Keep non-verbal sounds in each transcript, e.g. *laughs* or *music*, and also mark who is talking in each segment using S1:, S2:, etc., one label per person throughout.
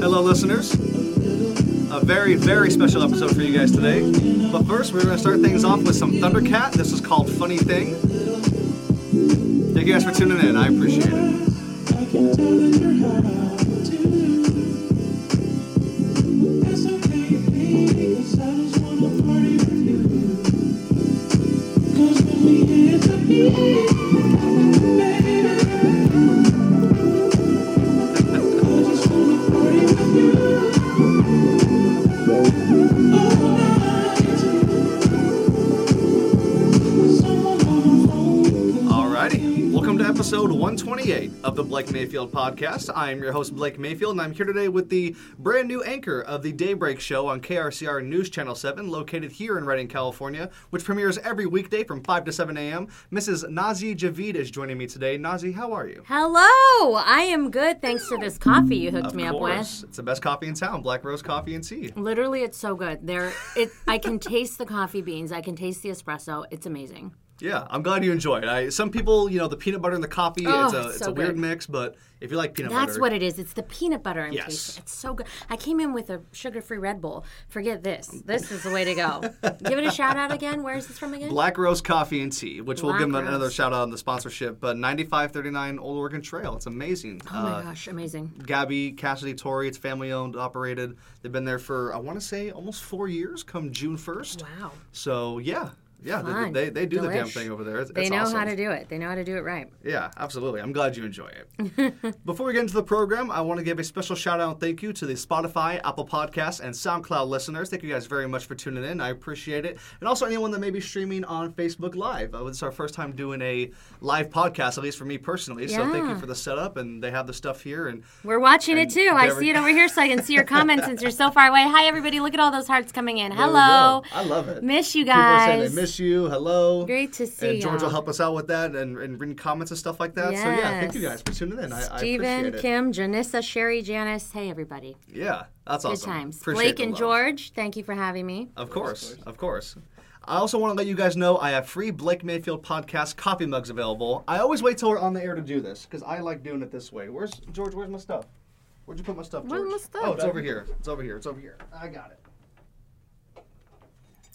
S1: Hello, listeners. A very, very special episode for you guys today. But first, we're going to start things off with some Thundercat. This is called Funny Thing. Thank you guys for tuning in. I appreciate it. Episode 128 of the Blake Mayfield podcast. I am your host, Blake Mayfield, and I'm here today with the brand new anchor of the Daybreak Show on KRCR News Channel 7, located here in Redding, California, which premieres every weekday from 5 to 7 a.m. Mrs. Nazy Javid is joining me today. Nazy, how are you?
S2: Hello, I am good thanks to this coffee you hooked
S1: Of
S2: me up with.
S1: It's the best coffee in town, Black Rose Coffee and Tea.
S2: Literally, it's so good. There, it. I can taste the coffee beans. I can taste the espresso. It's amazing.
S1: Yeah, I'm glad you enjoy it. I, some people, you know, the peanut butter and the coffee,
S2: Oh,
S1: it's a,
S2: it's so
S1: a weird
S2: good.
S1: mix, but if you like peanut
S2: That's
S1: butter.
S2: That's what it is. It's the peanut butter I'm
S1: Yes.
S2: tasting. It's so good. I came in with a sugar-free Red Bull. Forget this. This is the way to go. *laughs* Give it a shout out again. Where is this from again?
S1: Black Rose Coffee and Tea, which we'll give them another
S2: Rose.
S1: shout out on the sponsorship. But 9539 Old Oregon Trail, it's amazing.
S2: Oh my uh, gosh, amazing.
S1: Gabby, Cassidy, Tori, it's family owned, operated. They've been there for, I want to say, almost four years come June 1st.
S2: Wow.
S1: So, yeah. Yeah, they,
S2: Fun.
S1: they, they do the damn thing over there. It's,
S2: They
S1: it's
S2: know
S1: awesome.
S2: how to do it. They know how to do it right.
S1: Yeah, absolutely. I'm glad you enjoy it. *laughs* Before we get into the program, I want to give a special shout out and thank you to the Spotify, Apple Podcasts, and SoundCloud listeners. Thank you guys very much for tuning in. I appreciate it. And also anyone that may be streaming on Facebook Live. Uh, it's our first time doing a live podcast, at least for me personally. So thank you for the setup, and they have the stuff here. And
S2: We're watching it too. I see it over here, so I can see your comments *laughs* since you're so far away. Hi, everybody! Look at all those hearts coming in. Hello.
S1: I love it.
S2: Miss you
S1: People are saying
S2: guys.
S1: Miss you. Hello.
S2: Great to see you.
S1: And George will
S2: y'all.
S1: help us out with that and, and reading comments and stuff like that. So yeah, thank you guys for tuning in. I, I
S2: Steven,
S1: appreciate it.
S2: Kim, Janissa, Sherry, Janice. Hey, everybody.
S1: Yeah, that's
S2: Good
S1: awesome.
S2: Good times.
S1: Appreciate
S2: Blake and
S1: love.
S2: George, thank you for having me.
S1: Of course, of course. I also want to let you guys know I have free Blake Mayfield podcast coffee mugs available. I always wait till we're on the air to do this because I like doing it this way. Where's George? Where's my stuff? Where'd you put my stuff, George?
S2: Where's my stuff?
S1: Oh, it's over here. It's over here. It's over here. I got it.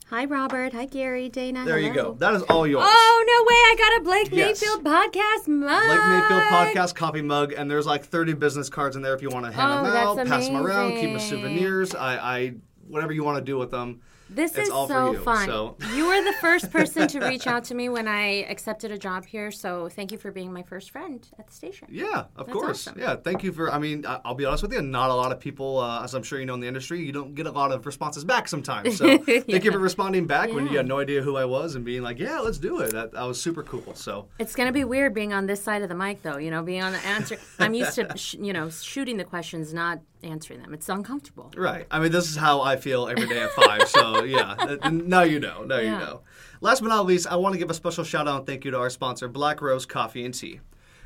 S2: Hi, Robert. Hi, Gary, Dana.
S1: There you go. That is all yours.
S2: Oh, no way. I got a Blake
S1: Yes.
S2: Mayfield podcast mug.
S1: Blake Mayfield podcast coffee mug, and there's like 30 business cards in there if you want to hand
S2: Oh,
S1: them out,
S2: that's
S1: pass them around, keep them as
S2: amazing.
S1: souvenirs. I, I, whatever you want to do with them.
S2: This
S1: It's
S2: is so
S1: you,
S2: fun.
S1: so-
S2: You were the first person to *laughs* reach out to me when I accepted a job here, so thank you for being my first friend at the station.
S1: Yeah, of
S2: That's
S1: course.
S2: awesome.
S1: Yeah, thank you for. I mean, I'll be honest with you. Not a lot of people, uh, as I'm sure you know in the industry, you don't get a lot of responses back sometimes. So *laughs* thank you for responding back when you had no idea who I was and being like, "Yeah, let's do it." That, that was super cool. So
S2: It's gonna be weird being on this side of the mic, though. You know, being on the answer. I'm used to, sh- you know, shooting the questions, not answering them. It's uncomfortable.
S1: right. I mean, this is how I feel every day at five. so *laughs* yeah, uh, now you know. Now you know. Last but not least, I want to give a special shout out and thank you to our sponsor, Black Rose Coffee and Tea.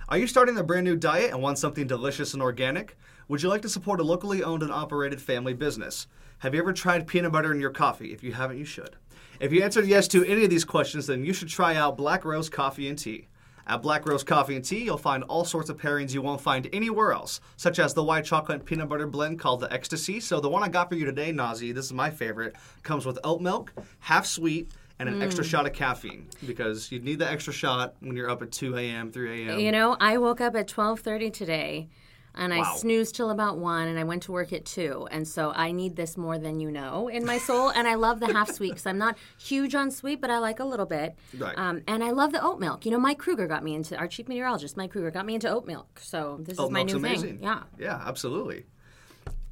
S1: Are you starting a brand new diet and want something delicious and organic? Would you like to support a locally owned and operated family business? Have you ever tried peanut butter in your coffee? If you haven't, you should. If you answered yes to any of these questions, then you should try out Black Rose Coffee and Tea. At Black Rose Coffee and Tea, you'll find all sorts of pairings you won't find anywhere else, such as the white chocolate and peanut butter blend called the Ecstasy. So the one I got for you today, Nazy, this is my favorite, comes with oat milk, half sweet, and an extra mm. shot of caffeine because you need the extra shot when you're up at 2 a.m., 3 a.m.
S2: You know, I woke up at 12:30 today, and I
S1: Wow.
S2: snoozed till about one, and I went to work at two, and so I need this more than you know in my soul. and I love the half *laughs* sweet because I'm not huge on sweet, but I like a little bit.
S1: Right.
S2: Um, and I love the oat milk. You know, Mike Kruger got me into our chief meteorologist. Mike Kruger got me into oat milk, so this
S1: Oat
S2: is my new
S1: amazing.
S2: thing. Yeah.
S1: Yeah, absolutely.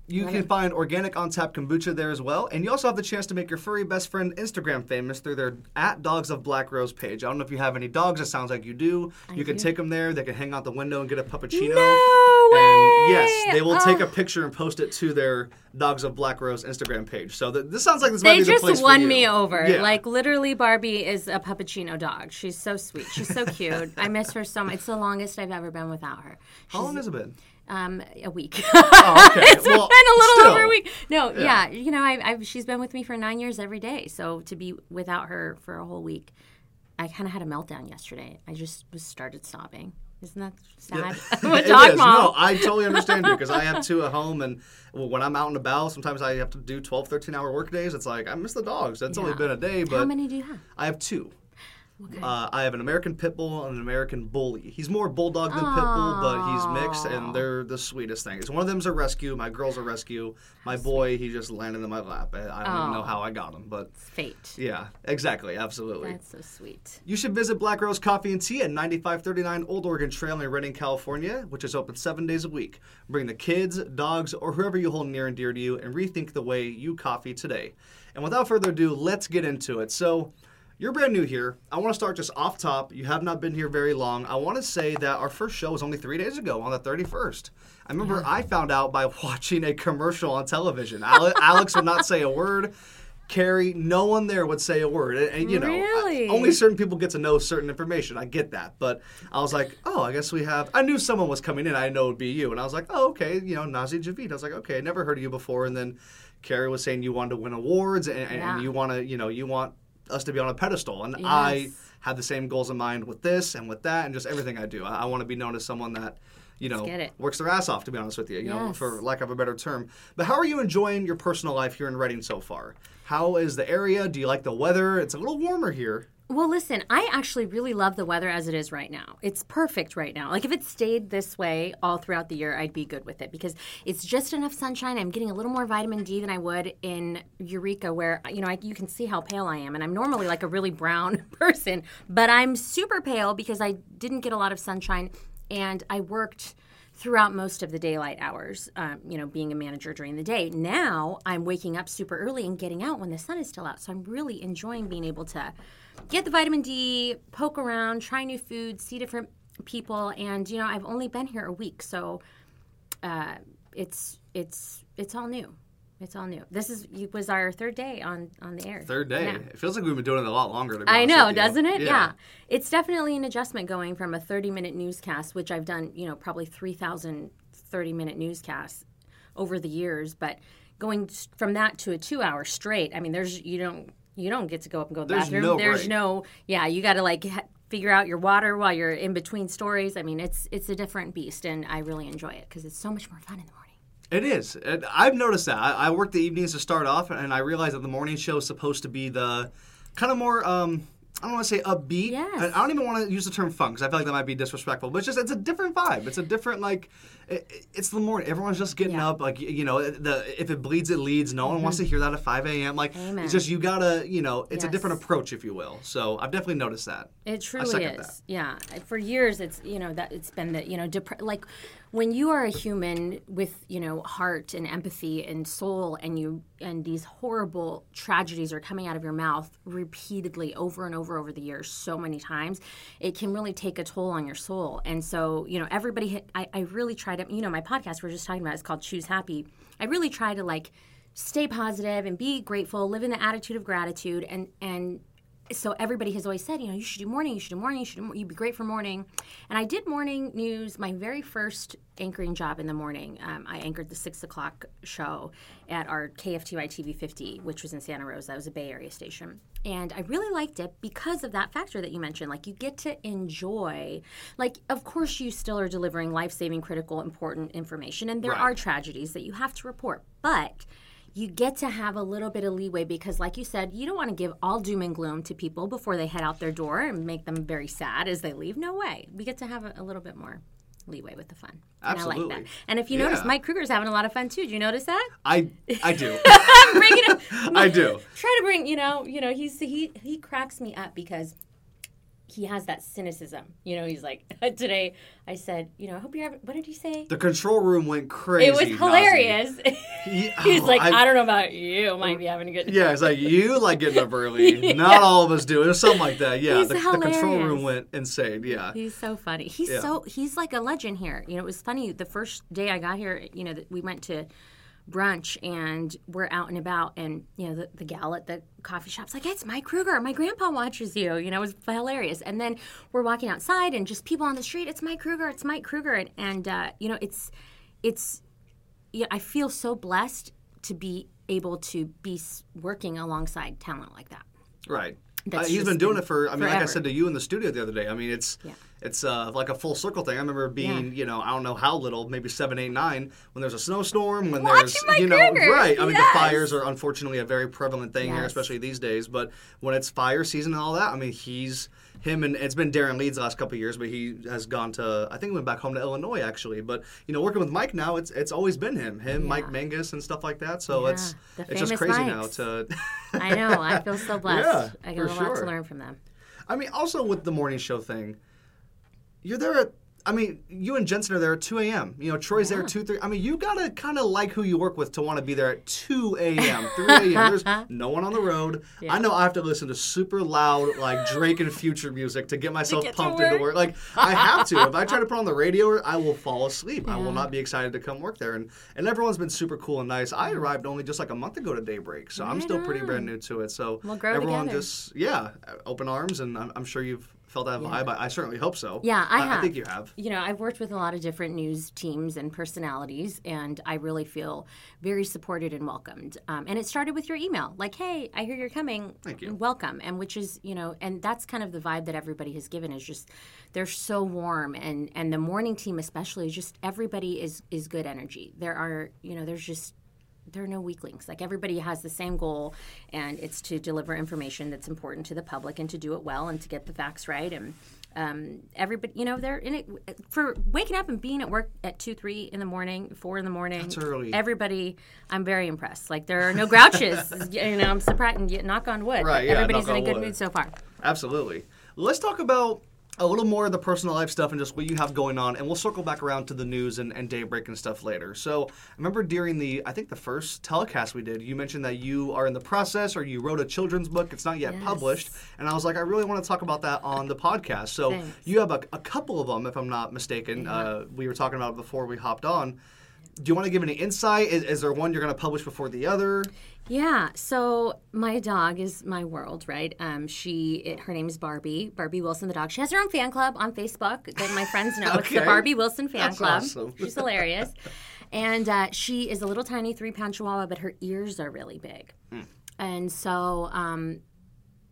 S1: You can find organic on tap kombucha there as well, and you also have the chance to make your furry best friend Instagram famous through their at Dogs of Black Rose page. I don't know if you have any dogs. It sounds like you do. you can
S2: do.
S1: take them there. They can hang out the window and get a puppuccino.
S2: No way!
S1: And yes, they will take
S2: Oh.
S1: a picture and post it to their Dogs of Black Rose Instagram page. So th- this sounds like this might
S2: They
S1: be the
S2: just
S1: place for
S2: won
S1: you.
S2: me over.
S1: Yeah.
S2: Like literally, Barbie is a puppuccino dog. She's so sweet. She's so *laughs* cute. I miss her so much. It's the longest I've ever been without her.
S1: how long has it been?
S2: Um, a week.
S1: Oh, okay. *laughs*
S2: it's
S1: Well,
S2: been a little
S1: still.
S2: over a week. No, yeah, you know, I, I've, she's been with me for nine years every day. So to be without her for a whole week, I kind of had a meltdown yesterday. I just was started sobbing. Isn't that
S1: Yeah.
S2: sad? *laughs* A dog
S1: is.
S2: mom.
S1: No, I totally understand you because I have two at home, and well, when I'm out and about, sometimes I have to do 12, 13 hour work days. It's like I miss the dogs. That's only been a day, but How
S2: many do you have?
S1: I have two.
S2: Okay.
S1: Uh, I have an American Pit Bull and an American Bully. He's more bulldog than pit bull, but he's mixed, and they're the sweetest things. One of them's a rescue. My girl's a rescue. My boy, he just landed in my lap. I, I don't even know how I got him, but
S2: It's fate.
S1: yeah, exactly, absolutely.
S2: That's so sweet.
S1: You should visit Black Rose Coffee and Tea at 9539 Old Oregon Trail in Redding, California, which is open seven days a week. Bring the kids, dogs, or whoever you hold near and dear to you and rethink the way you coffee today. And without further ado, let's get into it. So, you're brand new here. I want to start just off top. You have not been here very long. I want to say that our first show was only three days ago on the 31st. I remember I found out by *laughs* watching a commercial on television. *laughs* Alex would not say a word. Carrie, no one there would say a word. And, and, you know, I-
S2: Really?
S1: only certain people get to know certain information. I get that. But I was like, oh, I guess we have. I knew someone was coming in. I know it would be you. And I was like, oh, okay, you know, Nazy Javid. I was like, okay, I never heard of you before. And then Carrie was saying you wanted to win awards and, and
S2: Yeah.
S1: you want to, you know, you want us to be on a pedestal. And I
S2: Yes.
S1: have the same goals in mind with this and with that and just everything I do. I, I want to be known as someone that. You know, works their ass off. To be honest with you, you know, for lack of a better term. But how are you enjoying your personal life here in Redding so far? How is the area? Do you like the weather? It's a little warmer here.
S2: Well, listen, I actually really love the weather as it is right now. It's perfect right now. Like if it stayed this way all throughout the year, I'd be good with it because it's just enough sunshine. I'm getting a little more vitamin D than I would in Eureka, where you know I, you can see how pale I am, and I'm normally like a really brown *laughs* person, but I'm super pale because I didn't get a lot of sunshine, and I worked throughout most of the daylight hours, um, you know, being a manager during the day. Now I'm waking up super early and getting out when the sun is still out. So I'm really enjoying being able to get the vitamin D, poke around, try new foods, see different people. And, you know, I've only been here a week. So uh, it's, it's, it's all new. It's all new. This is was our third day on on the air.
S1: Third day.
S2: Yeah.
S1: It feels like we've been doing it a lot longer.
S2: I know, doesn't it? Yeah. It's definitely an adjustment going from a 30 minute newscast, which I've done, you know, probably 3,000 30 minute newscasts over the years, but going from that to a two hour straight, I mean, there's, you don't, you don't get to go up and go to the
S1: There's
S2: bathroom.
S1: no
S2: there's
S1: break.
S2: no, yeah, you got to like ha- figure out your water while you're in between stories. I mean, it's, it's a different beast and I really enjoy it because it's so much more fun in the morning.
S1: It is. And I've noticed that. I, I work the evenings to start off, and I realize that the morning show is supposed to be the kind of more. Um, I don't want to say upbeat.
S2: Yes.
S1: I, I don't even want to use the term fun because I feel like that might be disrespectful. But it's just it's a different vibe. It's a different like. It, it's the morning. Everyone's just getting
S2: Yeah.
S1: up. Like you know, the if it bleeds, it leads. No one wants to mm-hmm. hear that at five a.m. Like
S2: Amen.
S1: it's just you gotta. You know, it's a different approach, if you will. So I've definitely noticed that.
S2: It truly is.
S1: that.
S2: Yeah. For years, it's you know that it's been the you know dep- like when you are a human with you know heart and empathy and soul, and you and these horrible tragedies are coming out of your mouth repeatedly over and over over the years, so many times, it can really take a toll on your soul. And so you know everybody, I, I really try to you know my podcast we're just talking about is called Choose Happy. I really try to like stay positive and be grateful, live in the attitude of gratitude, and and so everybody has always said, you know, you should do morning, you should do morning, you should do, you'd be great for morning. And I did morning news, my very first anchoring job in the morning. Um, I anchored the six o'clock show at our KFTY TV 50, which was in Santa Rosa. That was a Bay Area station. And I really liked it because of that factor that you mentioned. Like, you get to enjoy, like, of course, you still are delivering life saving, critical, important information. And there
S1: Right.
S2: are tragedies that you have to report. But you get to have a little bit of leeway because, like you said, you don't want to give all doom and gloom to people before they head out their door and make them very sad as they leave. No way. We get to have a, a little bit more leeway with the fun. And I like
S1: Absolutely.
S2: that. And if you notice,
S1: Yeah.
S2: Mike Kruger's having a lot of fun too. Do you notice that?
S1: I I do. *laughs*
S2: I'm bringing him. *laughs*
S1: I do.
S2: Try to bring, you know, you know, he's he he cracks me up because he has that cynicism. You know, he's like *laughs* today. I said, you know, I hope you're having. What did he say?
S1: The control room went crazy.
S2: It was hilarious. *laughs*
S1: He- *laughs*
S2: he's
S1: oh,
S2: like,
S1: I-
S2: I, don't know about you, might be uh, having a good.
S1: Yeah, it's like you like getting up early. Not all of us do. It was something like that. Yeah,
S2: He's
S1: the, the control room went insane. Yeah,
S2: He's so funny. He's
S1: Yeah.
S2: so he's like a legend here. You know, it was funny the first day I got here. You know, that we went to brunch and we're out and about, and you know, the, the gal at the coffee shop's like, "It's Mike Kruger. My grandpa watches you." You know, it was hilarious. And then we're walking outside, and just people on the street. It's Mike Kruger. It's Mike Kruger. And and uh, you know, it's it's yeah. I feel so blessed to be able to be working alongside talent like that.
S1: right. Uh, he's been doing
S2: been
S1: it for. I mean, like I said to you in the studio the other day. I mean, it's
S2: Yeah.
S1: It's uh, like a full circle thing. I remember being, you know, I don't know how little, maybe seven, eight, nine, when there's a snowstorm, when
S2: Watching
S1: there's, you know, right. I mean,
S2: yes.
S1: the fires are unfortunately a very prevalent thing here, especially these days. But when it's fire season and all that, I mean, he's him and it's been Darren Leeds the last couple of years, but he has gone to I think he went back home to Illinois actually. But you know, working with Mike now, it's it's always been him, him,
S2: Yeah.
S1: Mike Mangus and stuff like that. So
S2: Yeah,
S1: it's it's just crazy
S2: Mikes.
S1: now to. *laughs*
S2: I know. I feel so *laughs* blessed.
S1: Yeah,
S2: I got a lot
S1: sure.
S2: to learn from them.
S1: I mean, also with the morning show thing, you're there at. I mean, you and Jensen are there at 2 a.m. You know, Troy's there at 2, 3. I mean, you gotta kind of like who you work with to want to be there at 2 a.m., 3 a.m. There's *laughs* no one on the road. I know I have to listen to super loud, like Drake and Future music to get myself
S2: get to
S1: pumped into
S2: work.
S1: work. Like, I have to. if I try to put on the radio, I will fall asleep. I will not be excited to come work there. And and everyone's been super cool and nice. I arrived only just like a month ago to Daybreak, so I'm
S2: Right
S1: still pretty brand new to it. So
S2: We'll
S1: everyone
S2: together.
S1: just yeah, open arms, and I'm, I'm sure you've felt that vibe. I, I certainly hope so.
S2: Yeah, I
S1: I
S2: have.
S1: think you have.
S2: You know, I've worked with a lot of different news teams and personalities, and I really feel very supported and welcomed. Um, and it started with your email, like, "Hey, I hear you're coming.
S1: Thank you.
S2: Welcome." And which is, you know, and that's kind of the vibe that everybody has given is just they're so warm, and and the morning team especially, just everybody is is good energy. There are, you know, there's just there are no weaklings. Like everybody has the same goal, and it's to deliver information that's important to the public and to do it well and to get the facts right. And um, everybody, you know, they're in it for waking up and being at work at two, three in the morning, four in the morning.
S1: That's early.
S2: Everybody, I'm very impressed. Like there are no grouches. *laughs* you know, I'm surprised. And knock on wood.
S1: Right, yeah,
S2: Everybody's in a good
S1: wood.
S2: mood so far.
S1: Absolutely. Let's talk about a little more of the personal life stuff and just what you have going on, and we'll circle back around to the news and, and daybreak and stuff later. So, I remember during the, I think the first telecast we did, you mentioned that you are in the process or you wrote a children's book. It's not yet
S2: Yes.
S1: published. And I was like, I really want to talk about that on the podcast. So,
S2: Thanks.
S1: you have a, a couple of them, if I'm not mistaken. Uh, we were talking about it before we hopped on. Do you want to give any insight? Is, is there one you're going to publish before the other?
S2: Yeah. So my dog is my world, right? Um, she, it, her name is Barbie, Barbie Wilson the dog. She has her own fan club on Facebook that my friends know. It's the Barbie Wilson fan
S1: That's
S2: club.
S1: awesome.
S2: She's hilarious, *laughs* and uh, she is a little tiny three pound chihuahua, but her ears are really big,
S1: Hmm.
S2: and so um,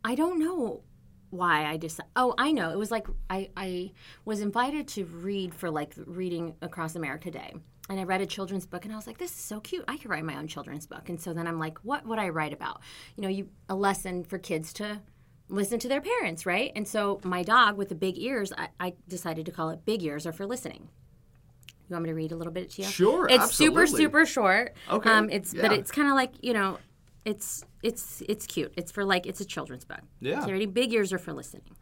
S2: I don't know why I just oh I know it was like I I was invited to read for like reading across America Day and I read a children's book and I was like this is so cute I could write my own children's book and so then I'm like what would I write about you know you a lesson for kids to listen to their parents right and so my dog with the big ears I, I decided to call it big ears or for listening you want me to read a little bit to you
S1: Sure,
S2: it's super
S1: absolutely.
S2: super short
S1: Okay,
S2: um it's but it's kind of like you know it's it's it's cute it's for like it's a children's book
S1: Yeah.
S2: Okay, ready? Big ears are for listening.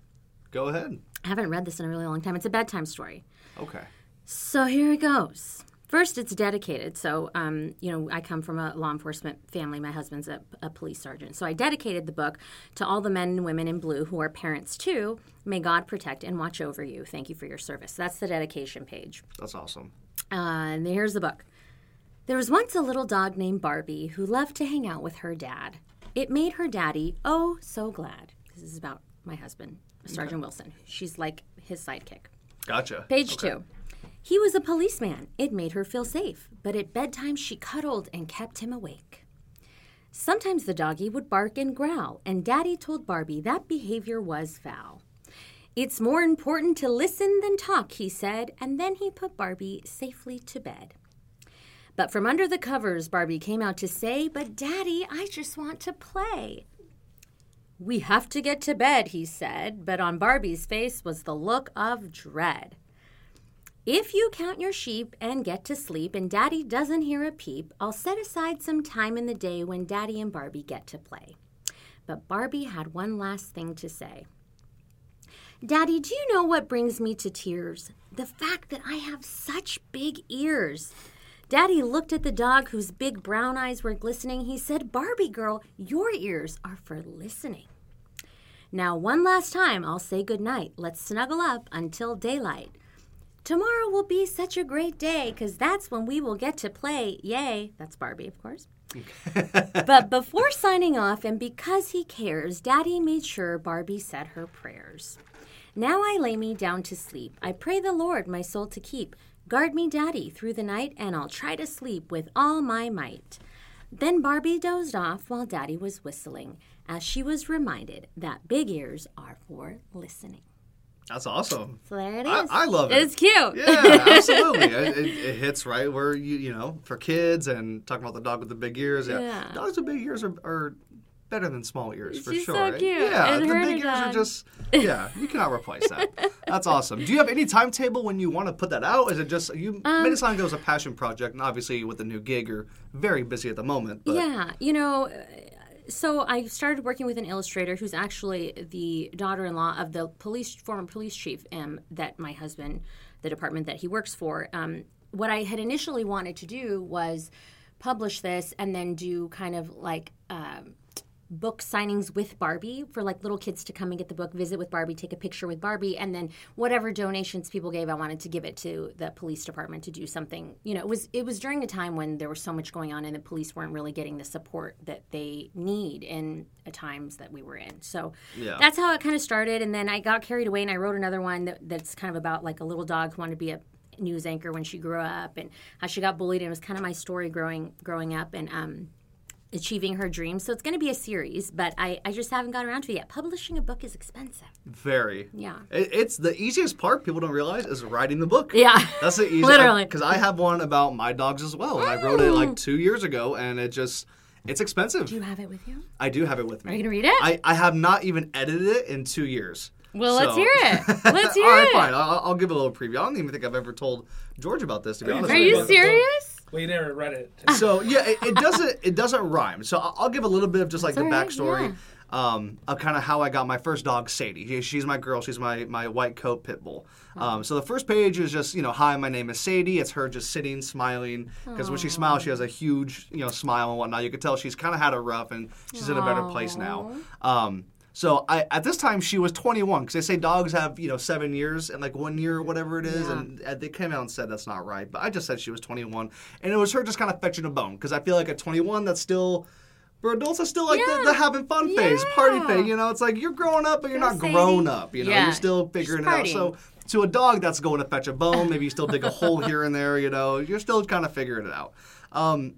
S1: Go ahead.
S2: I haven't read this in a really long time. It's a bedtime story.
S1: Okay.
S2: So here it goes. First, it's dedicated. So, um, you know, I come from a law enforcement family. My husband's a, a police sergeant. So I dedicated the book to all the men and women in blue who are parents too. May God protect and watch over you. Thank you for your service. That's the dedication page.
S1: That's awesome.
S2: Uh, and here's the book. There was once a little dog named Barbie who loved to hang out with her dad. It made her daddy oh so glad. This is about my husband, Sergeant Wilson. She's like his sidekick.
S1: Gotcha.
S2: Page two. He was a policeman. It made her feel safe, but at bedtime she cuddled and kept him awake. Sometimes the doggy would bark and growl, and Daddy told Barbie that behavior was foul. It's more important to listen than talk, he said, and then he put Barbie safely to bed. But from under the covers, Barbie came out to say, But Daddy, I just want to play. We have to get to bed, he said, but on Barbie's face was the look of dread. If you count your sheep and get to sleep and Daddy doesn't hear a peep, I'll set aside some time in the day when Daddy and Barbie get to play. But Barbie had one last thing to say. Daddy, do you know what brings me to tears? The fact that I have such big ears. Daddy looked at the dog whose big brown eyes were glistening. He said, Barbie girl, your ears are for listening. Now, one last time, I'll say goodnight. Let's snuggle up until daylight. Tomorrow will be such a great day because that's when we will get to play. Yay. That's Barbie, of course. *laughs* but before signing off, and because he cares, Daddy made sure Barbie said her prayers. Now I lay me down to sleep. I pray the Lord my soul to keep. Guard me, Daddy, through the night, and I'll try to sleep with all my might. Then Barbie dozed off while Daddy was whistling, as she was reminded that big ears are for listening.
S1: That's awesome.
S2: So there it
S1: I. I love it.
S2: It's cute.
S1: Yeah, absolutely. *laughs* it, it, it hits right where you you know for kids and talking about the dog with the big ears. Yeah,
S2: Yeah.
S1: dogs with big ears are, are better than small ears for
S2: She's
S1: sure.
S2: so cute.
S1: Yeah,
S2: And
S1: the big ears are just yeah. You cannot replace that. *laughs* That's awesome. Do you have any timetable when you want to put that out? Is it just you
S2: Um,
S1: made it sound like it was a passion project, and obviously with the new gig, you're very busy at the moment. But
S2: Yeah, you know, so I started working with an illustrator who's actually the daughter-in-law of the police former police chief um, that my husband, the department that he works for. Um, what I had initially wanted to do was publish this and then do kind of like. Um, book signings with Barbie for like little kids to come and get the book, visit with Barbie, take a picture with Barbie, and then whatever donations people gave, I wanted to give it to the police department to do something. You know, it was it was during a time when there was so much going on and the police weren't really getting the support that they need in the times that we were in. So
S1: Yeah.
S2: that's how it kind of started, and then I got carried away and I wrote another one that, that's kind of about like a little dog who wanted to be a news anchor when she grew up and how she got bullied and it was kind of my story growing growing up and um achieving her dreams. So it's going to be a series, but I, I just haven't gotten around to it yet. Publishing a book is expensive.
S1: very.
S2: Yeah.
S1: It, it's the easiest part. People don't realize is writing the book.
S2: Yeah.
S1: That's the *laughs* easiest.
S2: Literally.
S1: Because I have one about my dogs as well, and I wrote it like two years ago, and it just it's expensive.
S2: Do you have it with you?
S1: I do have it with me.
S2: Are you going to read it?
S1: I, I have not even edited it in two years.
S2: Well, let's hear it. *laughs* Let's hear it.
S1: All right, fine. I'll, I'll give a little preview. I don't even think I've ever told George about this. To be honest,
S2: Are
S1: with
S2: you serious?
S3: Well, you never read it. *laughs*
S1: So yeah, it, it doesn't it doesn't rhyme. So I'll, I'll give a little bit of just like the
S2: all right,
S1: backstory um, of kind of how I got my first dog, Sadie. She's my girl. She's my my white coat pit bull. Um, so the first page is just you know, hi, my name is Sadie. It's her just sitting, smiling because when she smiles, she has a huge you know smile and whatnot. You can tell she's kind of had a rough and she's in a better place now. Um, so I, at this time she was 21 because they say dogs have you know seven years and like one year or whatever it is,
S2: Yeah.
S1: and they came out and said that's not right. But I just said she was 21, and it was her just kind of fetching a bone because I feel like at 21 that's still. For adults, that's still like the,
S2: Yeah.
S1: the having fun phase, party
S2: Yeah.
S1: phase. You know, it's like you're growing up, but you're
S2: Yeah,
S1: not grown up. You know,
S2: Yeah.
S1: you're still figuring it out. So to a dog, that's going to fetch a bone. Maybe you still dig a hole here and there. You know, you're still kind of figuring it out. Um,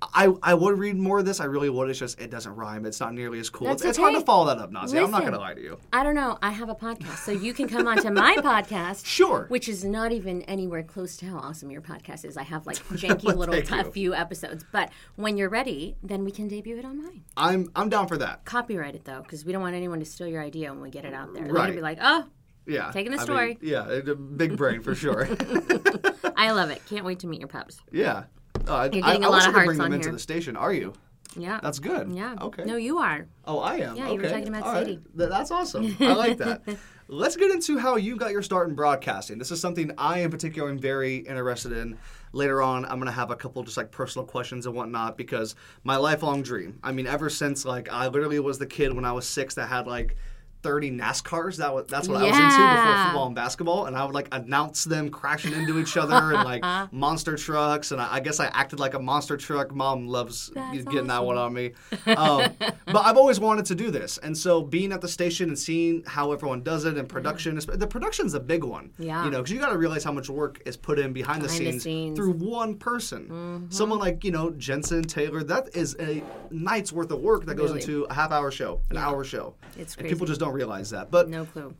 S1: I, I would read more of this. I really would. It's just it doesn't rhyme. It's not nearly as cool.
S2: That's
S1: it's, it's hard to follow that up, Nazy. I'm not going to lie to you.
S2: I don't know. I have a podcast, so you can come onto my *laughs* podcast.
S1: Sure.
S2: Which is not even anywhere close to how awesome your podcast is. I have like *laughs* janky little
S1: Thank
S2: t-
S1: you.
S2: few episodes, but when you're ready, then we can debut it on mine.
S1: I'm I'm down for that.
S2: Copyright it though, because we don't want anyone to steal your idea when we get it out there. They're
S1: Right.
S2: gonna be like, "Oh,
S1: Yeah.
S2: Taking the
S1: I
S2: story.
S1: Mean, yeah, a big brain for sure. *laughs*
S2: I love it. Can't wait to meet your pups."
S1: yeah. Uh, I-
S2: You're getting
S1: I
S2: a lot
S1: I
S2: of hearts
S1: bring them
S2: on
S1: into
S2: here.
S1: the station. Are you?
S2: Yeah.
S1: That's good.
S2: Yeah.
S1: Okay.
S2: No, you are.
S1: Oh, I am.
S2: Yeah, you were talking about
S1: All right.
S2: Sadie.
S1: Th- That's awesome. *laughs* I like that. Let's get into how you got your start in broadcasting. This is something I, in particular, am very interested in. Later on, I'm gonna have a couple just like personal questions and whatnot because my lifelong dream. I mean, ever since like I literally was the kid when I was six that had like 30 NASCARs. That was that's what I was into before football and basketball, and I would like announce them crashing into each other and like *laughs* monster trucks. And I, I guess I acted like a monster truck. Mom loves
S2: That's
S1: getting that one on me. Um, *laughs* but I've always wanted to do this, and so being at the station and seeing how everyone does it and production, is the production's a big one.
S2: Yeah.
S1: you know, because you got to realize how much work is put in behind, the,
S2: Behind the
S1: scenes
S2: scenes.
S1: through one person. Someone like you know Jensen Taylor, that is a night's worth of work that goes
S2: Really.
S1: into a half hour show, an hour show.
S2: It's
S1: And people just don't realize that. But
S2: No clue.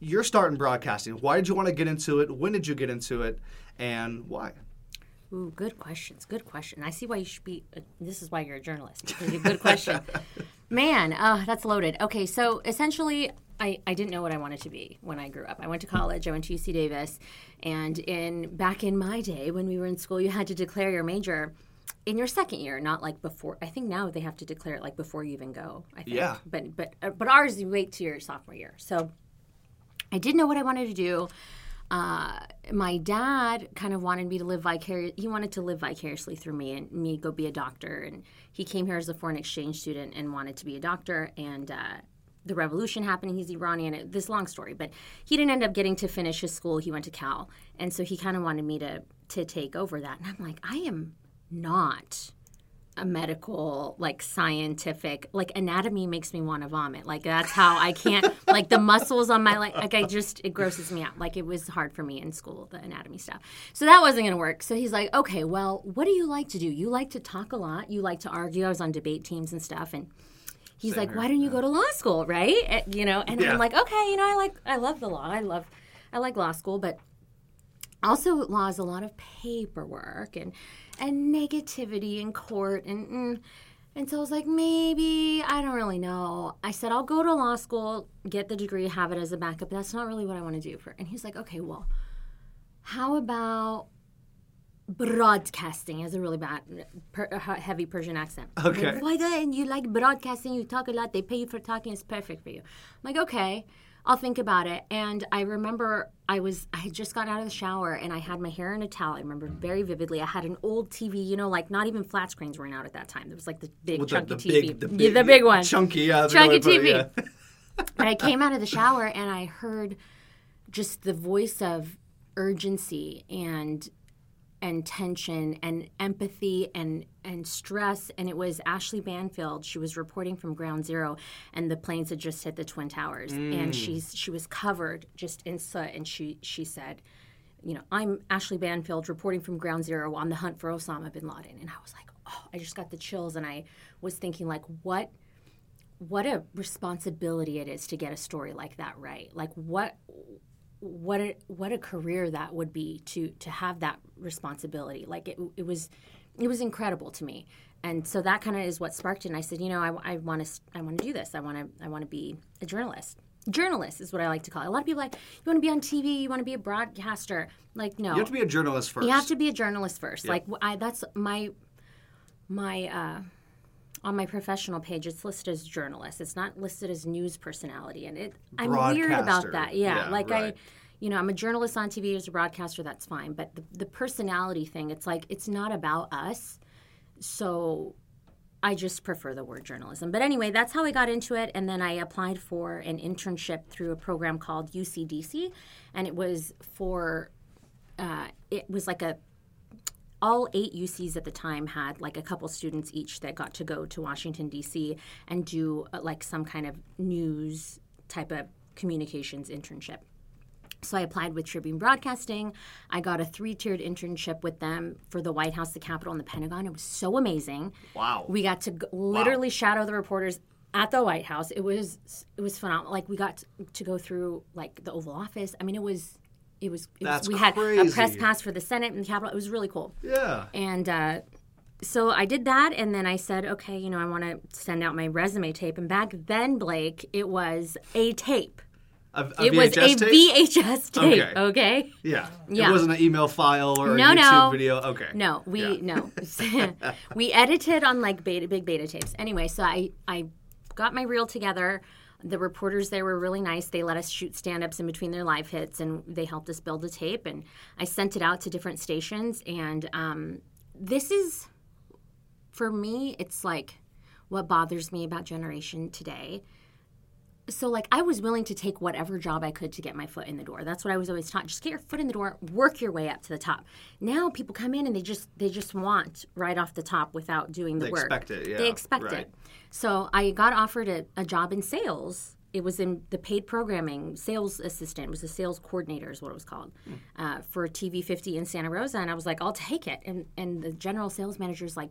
S1: you're starting broadcasting. Why did you want to get into it? When did you get into it? And why?
S2: Ooh, good questions. Good question. I see why you should be. Uh, this is why you're a journalist. Good question. *laughs* Man, oh, that's loaded. Okay, so essentially, I, I didn't know what I wanted to be when I grew up. I went to college. I went to UC Davis, and in back in my day when we were in school, you had to declare your major in your second year, not like before. I think now they have to declare it like before you even go. I think.
S1: Yeah.
S2: But but uh, but ours you wait to your sophomore year. So I didn't know what I wanted to do. Uh, my dad kind of wanted me to live vicarious. He wanted to live vicariously through me and me go be a doctor. And he came here as a foreign exchange student and wanted to be a doctor. And uh, the revolution happened. He's Iranian. It- This long story, but he didn't end up getting to finish his school. He went to Cal, and so he kind of wanted me to to take over that. And I'm like, I am not a medical like scientific like anatomy makes me want to vomit. Like that's how i can't *laughs* like the muscles on my like like i just it grosses me out. Like it was hard for me in school the anatomy stuff. So that wasn't going to work. So he's like okay well what do you like to do? You like to talk a lot. You like to argue. I was on debate teams and stuff. And he's
S1: Same
S2: like,
S1: here,
S2: "Why don't you go to law school?" Right? Eh, You know, and
S1: Yeah.
S2: I'm like, "Okay, you know, I like I love the law. I love I like law school, but also law is a lot of paperwork and and negativity in court and mm. and so I was like maybe I don't really know. I said I'll go to law school, get the degree, have it as a backup. That's not really what I want to do for. And he's like, okay, well, how about broadcasting? Has a really bad, per, heavy Persian accent.
S1: Okay.
S2: Like, Why don't you like broadcasting? You talk a lot. They pay you for talking. It's perfect for you. I'm like, okay. I'll think about it. And I remember I was I had just gotten out of the shower and I had my hair in a towel. I remember very vividly. I had an old TV, you know, like not even flat screens were out at that time. There was like the big
S1: With the,
S2: chunky
S1: the
S2: TV,
S1: big, the
S2: Yeah,
S1: big,
S2: the big one,
S1: chunky, yeah,
S2: chunky
S1: good way to put it,
S2: TV.
S1: yeah. *laughs*
S2: and I came out of the shower and I heard just the voice of urgency and and tension and empathy and and stress and it was Ashley Banfield. She was reporting from ground zero and the planes had just hit the twin towers. And mm. she's she was covered just in soot and she she said you know I'm Ashley Banfield reporting from ground zero on the hunt for Osama bin Laden. And I was like oh I just got the chills and I was thinking like what what a responsibility it is to get a story like that right. Like what what a, what a career that would be to to have that responsibility. Like it, it was it was incredible to me and so that kind of is what sparked it and i said you know i want to i want to do this i want to i want to be a journalist journalist is what i like to call it a lot of people like you want to be on tv you want to be a broadcaster like no
S1: You have to be a journalist first.
S2: you have to be a journalist first. Like I, that's my my uh, on my professional page. It's listed as journalist. It's not listed as news personality, and it I'm weird about that. Yeah,
S1: Yeah,
S2: like
S1: right.
S2: I. You know, I'm a journalist on TV as a broadcaster. That's fine, but the, the personality thing, it's like it's not about us. So I just prefer the word journalism. But anyway, that's how I got into it. And then I applied for an internship through a program called UCDC. And it was for, uh, it was like a, all eight UCs at the time had like a couple students each that got to go to Washington, D.C. and do uh, like some kind of news type of communications internship. So I applied with Tribune Broadcasting. I got a three-tiered internship with them for the White House, the Capitol, and the Pentagon. It was so amazing.
S1: Wow.
S2: We got to g- literally shadow the reporters at the White House. It was it was phenomenal. Like we got to, to go through like the Oval Office. I mean, it was it was. It was we had a press pass for the Senate and the Capitol. It was really cool.
S1: yeah.
S2: And uh, so I did that, and then I said, okay, you know, I want to send out my resume tape. And back then, Blake, it was a tape.
S1: A, a
S2: It was a
S1: tape?
S2: VHS tape.
S1: Okay.
S2: Okay.
S1: Yeah.
S2: Yeah.
S1: It wasn't an email file or
S2: No,
S1: a YouTube
S2: no.
S1: video. Okay.
S2: No, we
S1: Yeah.
S2: no. *laughs* *laughs* we edited on like beta, big beta tapes. Anyway, so I I got my reel together. The reporters there were really nice. They let us shoot stand-ups in between their live hits, and they helped us build a tape. And I sent it out to different stations. And um, this is, for me, it's like what bothers me about Generation today so like I was willing to take whatever job I could to get my foot in the door. That's what I was always taught. Just get your foot in the door, work your way up to the top. Now people come in and they just they just want right off the top without doing the
S1: They
S2: work.
S1: expect it, yeah,
S2: They expect
S1: right.
S2: it. So I got offered a, a job in sales. It was in the paid programming sales assistant. It was a sales coordinator, is what it was called,
S1: Hmm.
S2: uh, for TV 50 in Santa Rosa. And I was like, I'll take it. And and the general sales manager is like,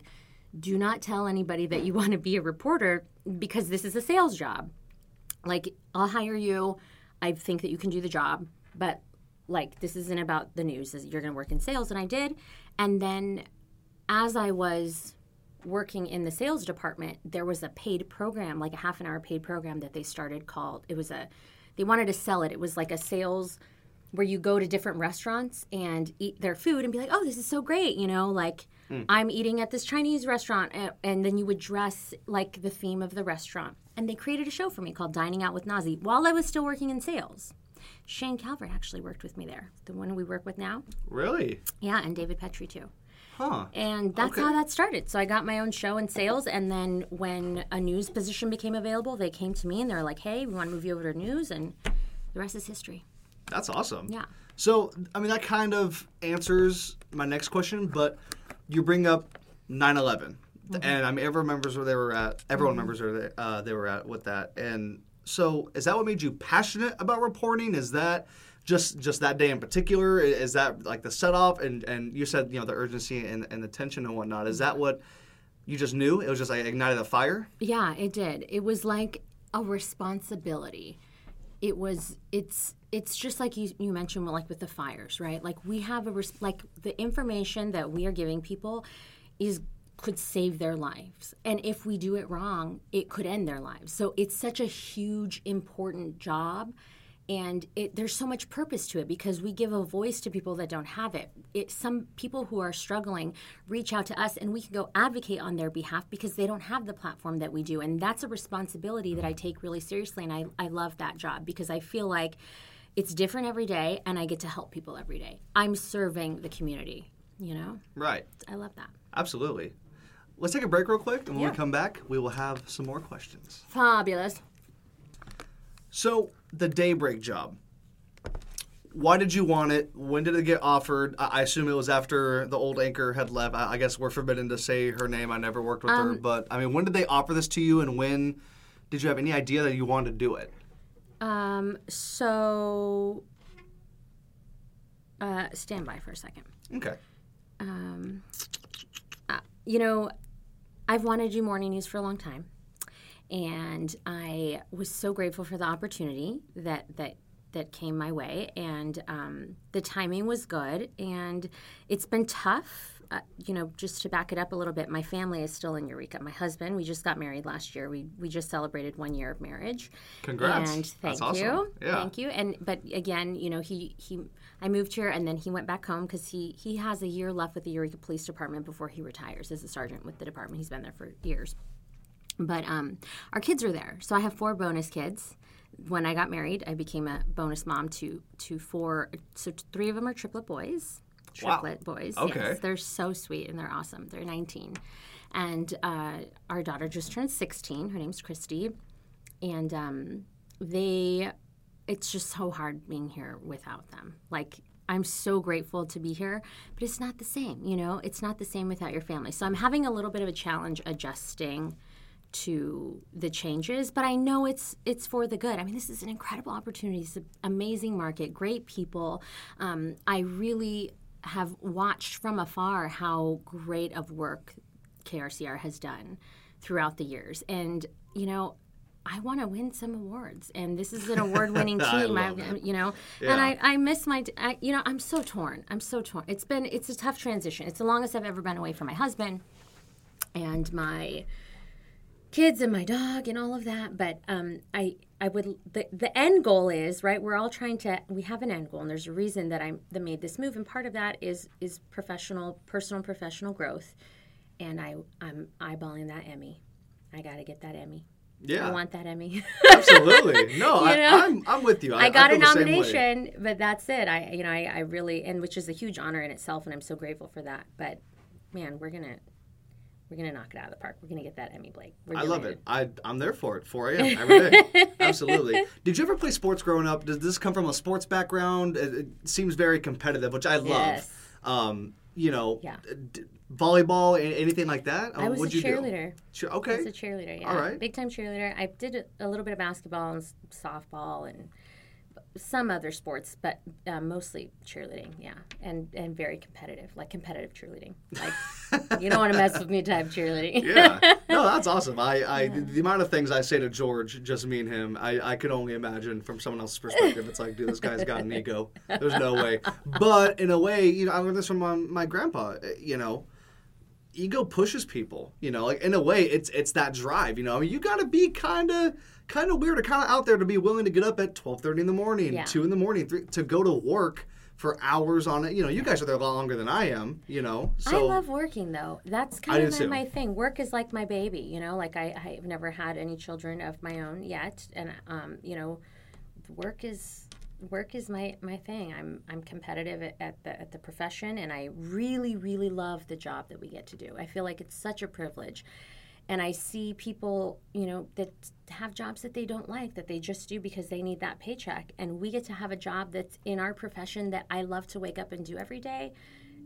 S2: do not tell anybody that you *laughs* want to be a reporter because this is a sales job like I'll hire you. I think that you can do the job, but like this isn't about the news. You're going to work in sales, and I did. And then, as I was working in the sales department, there was a paid program, like a half an hour paid program that they started called. It was a, they wanted to sell it. It was like a sales where you go to different restaurants and eat their food and be like, oh, this is so great, you know, like hmm. I'm eating at this Chinese restaurant, and, and then you would dress like the theme of the restaurant. And they created a show for me called Dining Out with Nazy while I was still working in sales. Shane Calvert actually worked with me there, the one we work with now.
S1: Really?
S2: Yeah, and David Petrie too.
S1: Huh.
S2: And that's
S1: Okay.
S2: how that started. So I got my own show in sales, and then when a news position became available, they came to me and they're like, "Hey, we want to move you over to news," and the rest is history.
S1: That's awesome.
S2: Yeah.
S1: So, I mean, that kind of answers my next question, but you bring up 9 11.
S2: Mm-hmm.
S1: And I mean, everyone remembers where they were at. Everyone remembers where they, uh, they were at with that. And so, is that what made you passionate about reporting? Is that just just that day in particular? Is that like the set off? And, and you said, you know, the urgency and, and the tension and whatnot. Is that what you just knew it was just like ignited a fire.
S2: Yeah, it did. It was like a responsibility. It was it's it's just like you you mentioned like with the fires, right? Like we have a res- like the information that we are giving people is could save their lives. And if we do it wrong, it could end their lives. So it's such a huge important job and it, there's so much purpose to it because we give a voice to people that don't have it. it. Some people who are struggling reach out to us, and we can go advocate on their behalf because they don't have the platform that we do, and that's a responsibility that I take really seriously, and I, I love that job because I feel like it's different every day, and I get to help people every day. I'm serving the community, you know.
S1: Right.
S2: I love that.
S1: Absolutely. Let's take a break real quick, and when
S2: Yeah.
S1: we come back, we will have some more questions.
S2: Fabulous.
S1: So the daybreak job. Why did you want it? When did it get offered? I I assume it was after the old anchor had left. I I guess we're forbidden to say her name. I never worked with her, but I mean, when did they offer this to you, and when did you have any idea that you wanted to do it?
S2: Um, so, uh, stand by for a second.
S1: Okay.
S2: um, uh, you know, I've wanted to do morning news for a long time, and I was so grateful for the opportunity that that that came my way, and um, the timing was good, and it's been tough. Uh, you know, just to back it up a little bit, my family is still in Eureka. My husband, we just got married last year. We we just celebrated one year of marriage.
S1: Congrats.
S2: And thank
S1: That's awesome.
S2: you.
S1: Yeah.
S2: Thank you. And but again, you know, he he I moved here and then he went back home because he he has a year left with the Eureka Police Department before he retires as a sergeant with the department. He's been there for years. But um, our kids are there, so I have four bonus kids. When I got married, I became a bonus mom to to four. So three of them are triplet boys.
S1: Wow.
S2: Triplet boys.
S1: Okay.
S2: Yes, they're so sweet and they're awesome. They're 19, and uh, our daughter just turned 16. Her name's Christy, and um, they. It's just so hard being here without them. Like I'm so grateful to be here, but it's not the same. You know, it's not the same without your family. So I'm having a little bit of a challenge adjusting to the changes, but I know it's it's for the good. I mean, this is an incredible opportunity. It's an amazing market, great people. Um, I really have watched from afar how great of work KRCR has done throughout the years, and you know. I want to win some awards, and this is an award-winning *laughs*
S1: I
S2: team.
S1: love it.
S2: you know,
S1: Yeah.
S2: and I, I miss my, I, you know, I'm so torn. I'm so torn. It's been, it's a tough transition. It's the longest I've ever been away from my husband, and my kids and my dog and all of that but um, i i would the, the end goal is right we're all trying to we have an end goal and there's a reason that i that made this move and part of that is is professional personal professional growth and i i'm eyeballing that emmy i gotta get that emmy
S1: Yeah.
S2: i want that emmy *laughs*
S1: Absolutely. No, I,
S2: know?
S1: I'm I'm with you. I,
S2: I got a
S1: the same way.
S2: nomination, but that's it. I, you know, I, I really, and which is a huge honor in itself, and I'm so grateful for that. But man, we're gonna, we're gonna knock it out of the park. We're gonna get that Emmy, Blake. We're
S1: I love it. I I'm there for it. 4 a.m. every day. *laughs* Absolutely. Did you ever play sports growing up? Does this come from a sports background? It, it seems very competitive, which I love.
S2: Yes.
S1: Um, you know,
S2: Yeah.
S1: d- volleyball, anything like that?
S2: I
S1: Um,
S2: was
S1: what'd
S2: a cheerleader.
S1: Cheer-
S2: I
S1: okay.
S2: was a cheerleader. Yeah,
S1: All right.
S2: big time cheerleader. I did a, little bit of basketball and softball and some other sports, but uh, mostly cheerleading. Yeah, and and very competitive, like competitive cheerleading. Like you don't want to mess with me type cheerleading. *laughs*
S1: yeah. *laughs* No, that's awesome. I, I the amount of things I say to George, just me and him, I, I could only imagine from someone else's perspective. It's like, dude, this guy's got an ego. There's no way. But in a way, you know, I learned this from my, my grandpa. uh, You know, ego pushes people. You know, like in a way, it's it's that drive. You know, I mean, you got to be kind of kind of weird or kind of out there to be willing to get up at twelve thirty in the morning,
S2: Yeah.
S1: two in the morning, three, to go to work. For hours on it, you know, you guys are there a lot longer than I am. You know, so
S2: I love working though. That's kind of my thing. Work is like my baby, you know. Like I, I've never had any children of my own yet, and um, you know, work is work is my my thing. I'm I'm competitive at, at the at the profession, and I really really love the job that we get to do. I feel like it's such a privilege. And I see people, you know, that have jobs that they don't like, that they just do because they need that paycheck. And we get to have a job that's in our profession that I love to wake up and do every day.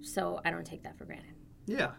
S2: So I don't take that for granted.
S1: Yeah,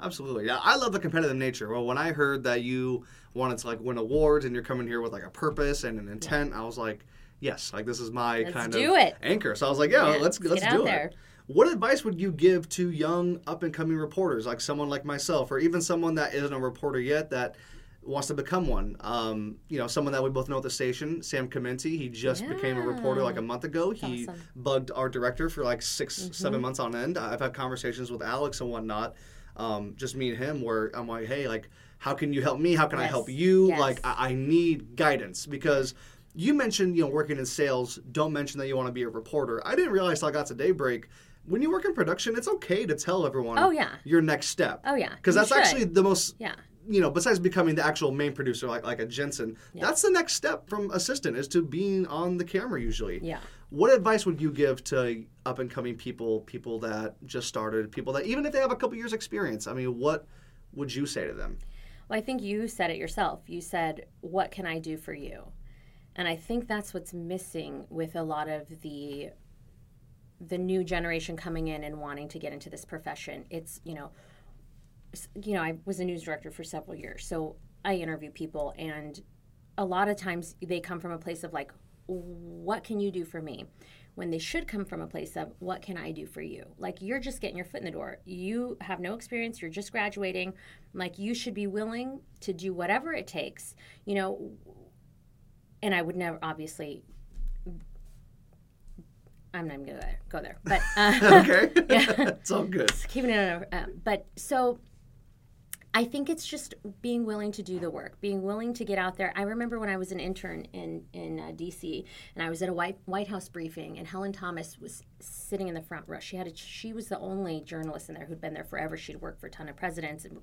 S1: absolutely. Yeah, I love the competitive nature. Well, when I heard that you wanted to like win awards and you're coming here with like a purpose and an intent, I was like, yes, like this is my
S2: Let's
S1: kind of
S2: it.
S1: anchor. So I was like, yeah,
S2: Yeah,
S1: let's
S2: let's
S1: let's do it.
S2: there.
S1: What advice would you give to young up and coming reporters, like someone like myself, or even someone that isn't a reporter yet that wants to become one? Um, you know, someone that we both know at the station, Sam Comenti. He just became a reporter like a month ago. He
S2: awesome.
S1: bugged our director for like 6 seven months on end. I've had conversations with Alex and whatnot, um, just me and him, where I'm like, hey, like, how can you help me? How can I help you?
S2: Yes.
S1: Like, I, I need guidance because you mentioned, you know, working in sales. Don't mention that you want to be a reporter. I didn't realize I got to Daybreak. When you work in production, it's okay to tell everyone.
S2: Oh, yeah.
S1: Your next step.
S2: Oh, yeah.
S1: Because that's
S2: should.
S1: actually the most.
S2: Yeah.
S1: You know, besides becoming the actual main producer, like like a Jensen, that's the next step from assistant is to being on the camera usually.
S2: Yeah.
S1: What advice would you give to up and coming people, people that just started, people that even if they have a couple years experience? I mean, what would you say to them?
S2: Well, I think you said it yourself. You said, What can I do for you? And I think that's what's missing with a lot of the the new generation coming in and wanting to get into this profession. It's, you know, you know, I was a news director for several years. So I interview people and a lot of times they come from a place of like, what can you do for me? When they should come from a place of, what can I do for you? Like, you're just getting your foot in the door. You have no experience, you're just graduating. Like, you should be willing to do whatever it takes, you know. And I would never, obviously, I'm not even going to go there. But, uh, *laughs*
S1: Okay, *laughs* it's all good.
S2: keeping it on uh, but so I think it's just being willing to do the work, being willing to get out there. I remember when I was an intern in in uh, DC, and I was at a White White House briefing, and Helen Thomas was sitting in the front row. She had a, she was the only journalist in there who'd been there forever. She'd worked for a ton of presidents, and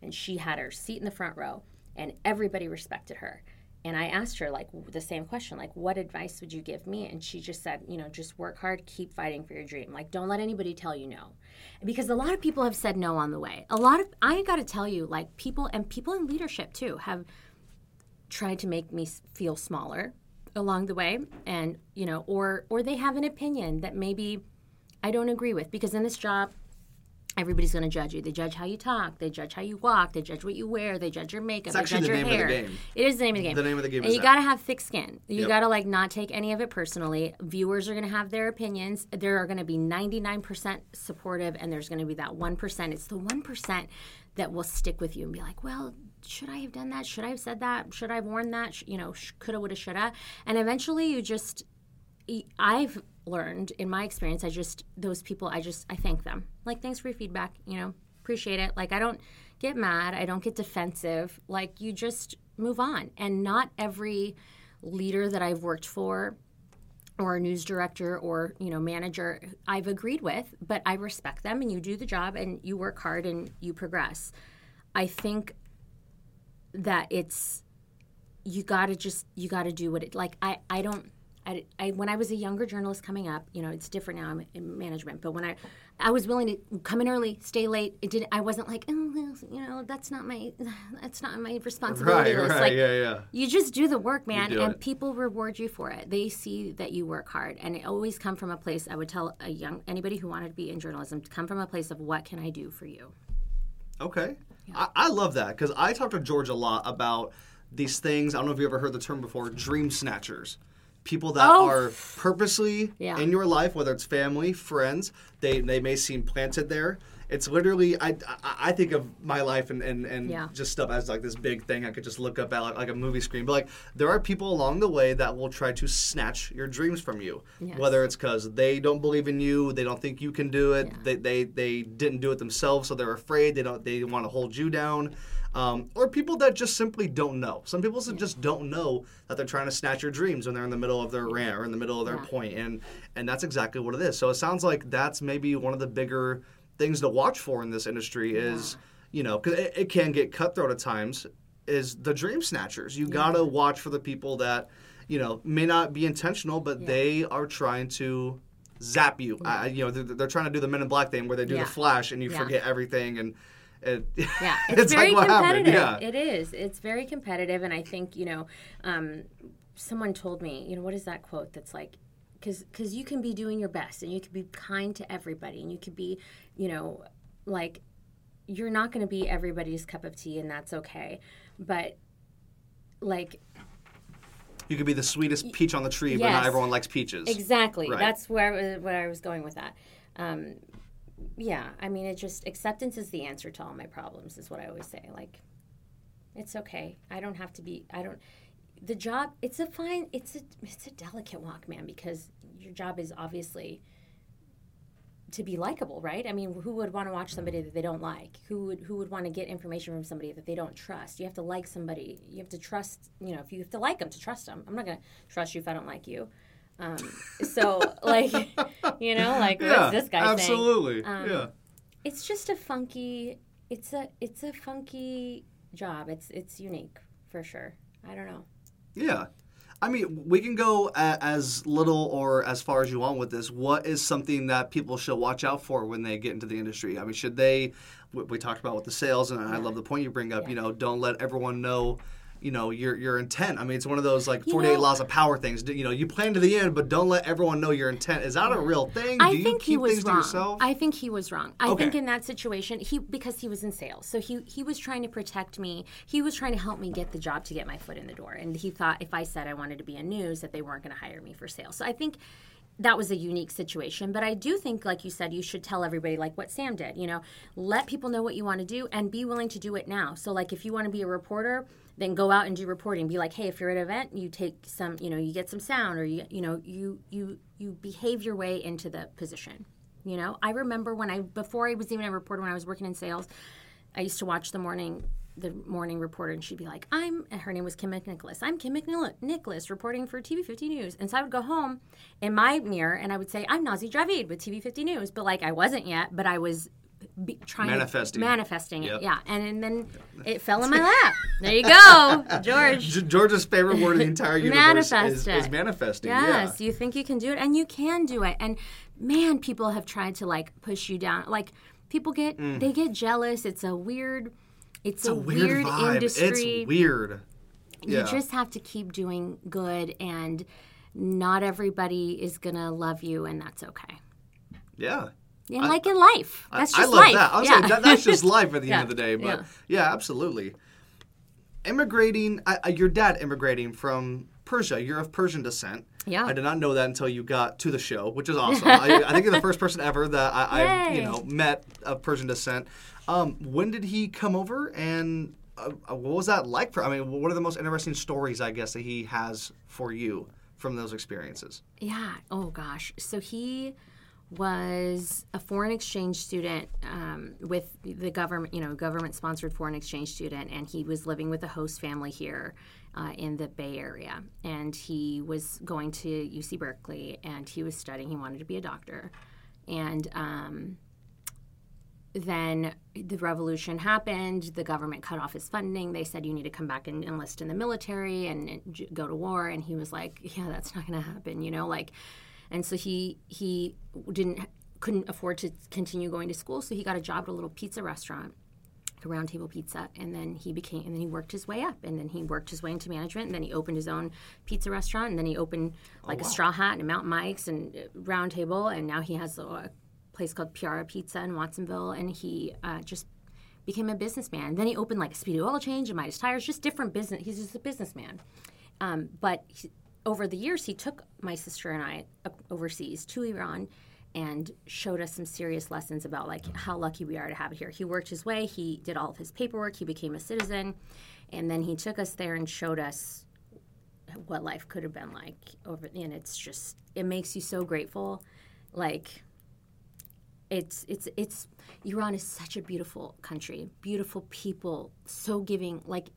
S2: and she had her seat in the front row, and everybody respected her. And I asked her like the same question, like, what advice would you give me? And she just said, you know, just work hard, keep fighting for your dream. Like, don't let anybody tell you no, because a lot of people have said no on the way. A lot of I got to tell you, like people and people in leadership too have tried to make me feel smaller along the way, and you know, or or they have an opinion that maybe I don't agree with, because in this job everybody's going to judge you. They judge how you talk. They judge how you walk. They judge what you wear. They judge your makeup. they
S1: actually
S2: judge
S1: the
S2: your
S1: name of the
S2: hair.
S1: game.
S2: It is the name of the game.
S1: The name of the game
S2: And you got to have thick skin. You
S1: Yep.
S2: got to like not take any of it personally. Viewers are going to have their opinions. There are going to be 99% supportive, and there's going to be that 1%. It's the 1% that will stick with you and be like, well, should I have done that? Should I have said that? Should I have worn that? Sh- You know, sh- coulda, woulda, shoulda. And eventually you just I've learned in my experience, I just those people, I just I thank them. Like thanks for your feedback, you know, appreciate it. Like I don't get mad, I don't get defensive. Like you just move on. And not every leader that I've worked for or a news director or you know manager I've agreed with, but I respect them and you do the job and you work hard and you progress. I think that it's you got to just you got to do what it like I I don't I, I when I was a younger journalist coming up, you know, it's different now. I'm in management, but when I I was willing to come in early, stay late. It did I wasn't like, oh, you know, that's not my *sighs* that's not my responsibility
S1: Right,
S2: list.
S1: right,
S2: like,
S1: yeah, yeah.
S2: you just do the work, man, and
S1: it.
S2: people reward you for it. They see that you work hard, and it always come from a place. I would tell a young anybody who wanted to be in journalism to come from a place of what can I do for you.
S1: Okay. I, I love that because I talk to George a lot about these things. I don't know if you ever heard the term before dream snatchers. People that
S2: Oh.
S1: are purposely
S2: Yeah.
S1: in your life, whether it's family, friends, they, they may seem planted there. It's literally, I, I, I think of my life and, and, and
S2: Yeah.
S1: just stuff as like this big thing I could just look up at like, like a movie screen. But like, there are people along the way that will try to snatch your dreams from you.
S2: Yes.
S1: Whether it's because they don't believe in you, they don't think you can do it, they, they, they didn't do it themselves, so they're afraid, they don't they want to hold you down. Um, or people that just simply don't know. Some people just don't know that they're trying to snatch your dreams when they're in the middle of their rant or in the middle of their
S2: Yeah.
S1: point, and and that's exactly what it is. So it sounds like that's maybe one of the bigger things to watch for in this industry is you know because it, it can get cutthroat at times. Is the dream snatchers? You gotta watch for the people that you know may not be intentional, but they are trying to zap you. You know they're, they're trying to do the Men in Black thing where they do
S2: Yeah.
S1: the flash and you
S2: Yeah.
S1: forget everything and. It,
S2: Yeah, *laughs* it's, very
S1: like what happened.
S2: competitive.
S1: Yeah.
S2: It is. It's very competitive, and I think you know, um, someone told me, you know, what is that quote that's like, because because you can be doing your best, and you can be kind to everybody, and you could be, you know, like you're not going to be everybody's cup of tea, and that's okay, but like
S1: You could be the sweetest peach on the tree, but not everyone likes peaches.
S2: Exactly.
S1: Right.
S2: That's where I was, where I was going with that. um, yeah, I mean, it just acceptance is the answer to all my problems, is what I always say. Like, it's okay. I don't have to be. I don't. The job. It's a fine. It's a. It's a delicate walk, man, because your job is obviously to be likable, right? I mean, who would want to watch somebody that they don't like? Who would who would want to get information from somebody that they don't trust? You have to like somebody. You have to trust. You know, if you have to like them to trust them. I'm not going to trust you if I don't like you. Um, so, like, *laughs* you know, like
S1: Yeah,
S2: what's this guy saying?
S1: absolutely.
S2: Um,
S1: yeah.
S2: It's just a funky. It's a it's a funky job. It's it's unique for sure. I don't know.
S1: Yeah. I mean, we can go a, as little or as far as you want with this. What is something that people should watch out for when they get into the industry? I mean, should they? We, we talked about with the sales, and I love the point you bring up. You know, don't let everyone know. You know your your intent. I mean, it's one of those like
S2: You
S1: forty eight
S2: know-
S1: laws of power things. You know, you plan to the end, but don't let everyone know your intent. Is that a real thing?
S2: I
S1: Do you
S2: think
S1: keep
S2: he was wrong.
S1: to yourself?
S2: I think he was wrong. I
S1: Okay.
S2: think in that situation, he because he was in sales, so he he was trying to protect me. He was trying to help me get the job to get my foot in the door, and he thought if I said I wanted to be in news, that they weren't going to hire me for sales. So I think that was a unique situation. But I do think, like you said, you should tell everybody, like what Sam did. You know, let people know what you want to do and be willing to do it now. So like if you want to be a reporter. Then go out and do reporting. Be like, hey, if you're at an event, you take some, you know, you get some sound, or you, you know, you you you behave your way into the position. You know, I remember when I before I was even a reporter when I was working in sales, I used to watch the morning the morning reporter and she'd be like, I'm her name was Kim McNicholas. I'm Kim McNicholas reporting for TV 50 News. And so I would go home in my mirror and I would say, I'm Nazy Javid with TV 50 News. But like I wasn't yet, but I was be, trying
S1: Manifesting.
S2: manifesting
S1: Yep.
S2: it. Yeah. And, and then it fell in my *laughs* lap. There you go, *laughs* George.
S1: George's favorite word in the entire universe
S2: Manifest
S1: is, is manifesting.
S2: Yes,
S1: Yeah.
S2: you think you can do it, and you can do it. And man, people have tried to like push you down. Like people get they get jealous. It's a weird, it's,
S1: Mm. It's a weird, vibe.
S2: industry.
S1: It's weird.
S2: You
S1: Yeah.
S2: just have to keep doing good, and not everybody is gonna love you, and that's okay.
S1: yeah.
S2: And like in life, that's
S1: I
S2: just
S1: love
S2: life.
S1: that. I was
S2: yeah.
S1: saying that, that's just *laughs* life at the
S2: Yeah,
S1: end of the day. But
S2: yeah.
S1: yeah, absolutely. Immigrating, I, I, your dad immigrating from Persia. You're of Persian descent.
S2: Yeah.
S1: I did not know that until you got to the show, which is awesome. *laughs* I, I think you're the first person ever that I, I you know met of Persian descent. Um, when did he come over, and uh, uh, what was that like for? I mean, what are the most interesting stories I guess that he has for you from those experiences?
S2: Yeah. Oh gosh. So he was a foreign exchange student um, with the government, you know, government sponsored foreign exchange student, and he was living with a host family here uh, in the Bay Area. And he was going to UC Berkeley, and he was studying. He wanted to be a doctor, and um, then the revolution happened. The government cut off his funding. They said you need to come back and enlist in the military and, and go to war. And he was like, "Yeah, that's not going to happen." You know, like, and so he he didn't couldn't afford to continue going to school. So he got a job at a little pizza restaurant, a round table pizza, and then he became and then he worked his way up, and then he worked his way into management, and then he opened his own pizza restaurant, and then he opened like a Straw Hat and Mountain Mike's and uh, Round Table, and now he has a place called Piara Pizza in Watsonville, and he uh, just became a businessman. Then he opened like a Speedy Oil Change and Midas Tires, just different business. He's just a businessman. Um, but he, over the years, he took my sister and I uh, overseas to Iran and showed us some serious lessons about like how lucky we are to have it here. He worked his way. He did all of his paperwork. He became a citizen, and then he took us there and showed us what life could have been like over. And it's just it makes you so grateful, like it's it's it's Iran is such a beautiful country, beautiful people, so giving. Like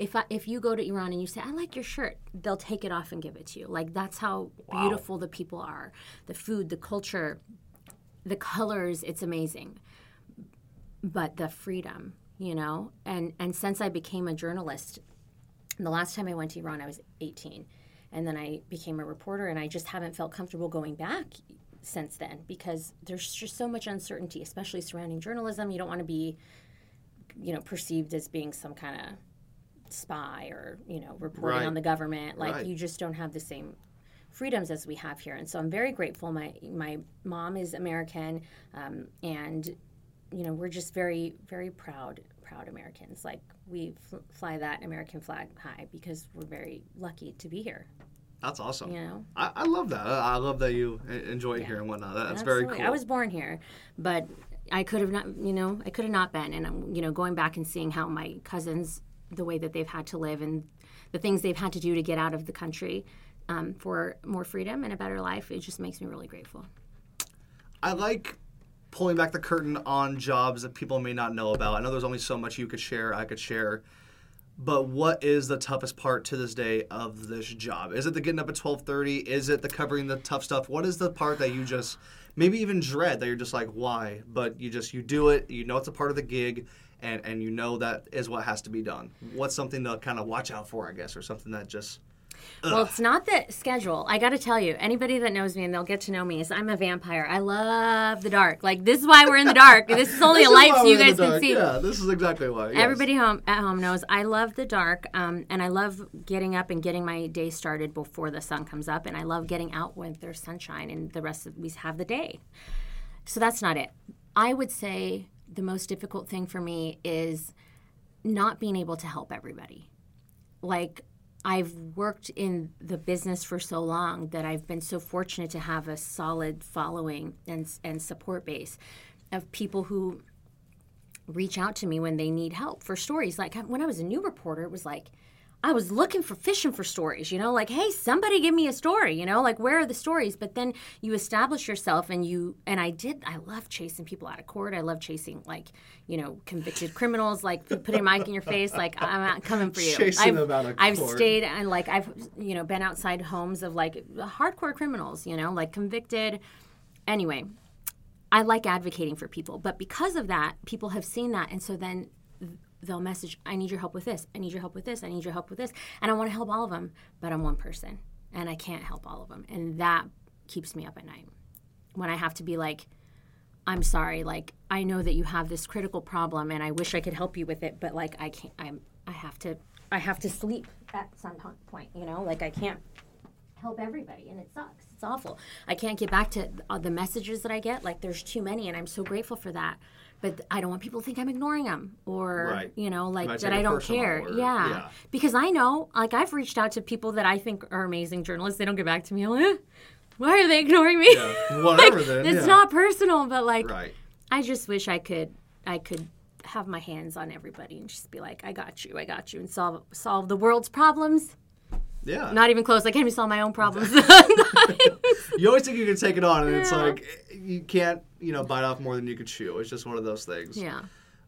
S2: if I, if you go to Iran and you say I like your shirt, they'll take it off and give it to you. Like that's how beautiful the people are, the food, the culture, the colors. It's amazing. But the freedom, you know, and and since I became a journalist, the last time I went to Iran, I was 18. And then I became a reporter, and I just haven't felt comfortable going back since then because there's just so much uncertainty, especially surrounding journalism. You don't want to be, you know, perceived as being some kind of spy or, you know, reporting
S1: Right.
S2: on the government. Like,
S1: Right.
S2: you just don't have the same freedoms as we have here. And so I'm very grateful. My, my mom is American, um, and, you know, we're just very, very proud, proud Americans. Like, we fl- fly that American flag high because we're very lucky to be here.
S1: That's awesome.
S2: You know?
S1: I, I love that. I I love that you enjoy it here and whatnot. That- That's very cool.
S2: I was born here, but I could have not, you know, I could have not been. And I'm, you know, going back and seeing how my cousins, the way that they've had to live and the things they've had to do to get out of the country um, for more freedom and a better life, it just makes me really grateful.
S1: I like pulling back the curtain on jobs that people may not know about. I know there's only so much you could share, I could share. But what is the toughest part to this day of this job? Is it the getting up at 12:30? Is it the covering the tough stuff? What is the part that you just maybe even dread that you're just like why? But you just you do it, you know it's a part of the gig and and you know that is what has to be done. What's something to kind of watch out for, I guess, or something that just
S2: Well, it's not the schedule. I got to tell you, anybody that knows me and they'll get to know me is I'm a vampire. I love the dark. Like this is why we're in the dark. This is only
S1: This
S2: a light so you guys can see.
S1: Yeah, this is exactly why. yes.
S2: Everybody home at home knows I love the dark, um, and I love getting up and getting my day started before the sun comes up, and I love getting out when there's sunshine, and the rest of we have the day. So that's not it. I would say the most difficult thing for me is not being able to help everybody. Like I've worked in the business for so long that I've been so fortunate to have a solid following and and support base of people who reach out to me when they need help for stories. Like when I was a new reporter, it was like I was looking for fishing for stories, you know, like, hey, somebody give me a story, you know, like where are the stories? But then you establish yourself and you and I did I love chasing people out of court. I love chasing like, you know, convicted criminals, like putting a mic in your face, like I'm not coming for you.
S1: Chasing
S2: I've,
S1: them out of
S2: I've stayed and like I've you know, been outside homes of like hardcore criminals, you know, like convicted anyway. I like advocating for people, but because of that, people have seen that, and so then they'll message, "I need your help with this. I need your help with this. I need your help with this," and I want to help all of them, but I'm one person, and I can't help all of them, and that keeps me up at night when I have to be like, "I'm sorry, like I know that you have this critical problem, and I wish I could help you with it, but like I can't. I'm. I have to. I have to sleep at some point. You know, like I can't." help everybody and it sucks it's awful i can't get back to uh, the messages that i get like there's too many and i'm so grateful for that but i don't want people to think i'm ignoring them or
S1: Right.
S2: you know like that i don't care
S1: or-
S2: yeah.
S1: yeah.
S2: because i know like i've reached out to people that i think are amazing journalists they don't get back to me i'm like eh, why are they ignoring me
S1: Yeah, *laughs* whatever
S2: Like,
S1: then,
S2: it's
S1: yeah.
S2: not personal but like
S1: right.
S2: i just wish i could i could have my hands on everybody and just be like i got you i got you and solve solve the world's problems
S1: Yeah.
S2: not even close i can't even solve my own problems *laughs* *laughs*
S1: you always think you can take it on, and it's like you can't, you know, bite off more than you can chew. It's just one of those things.
S2: yeah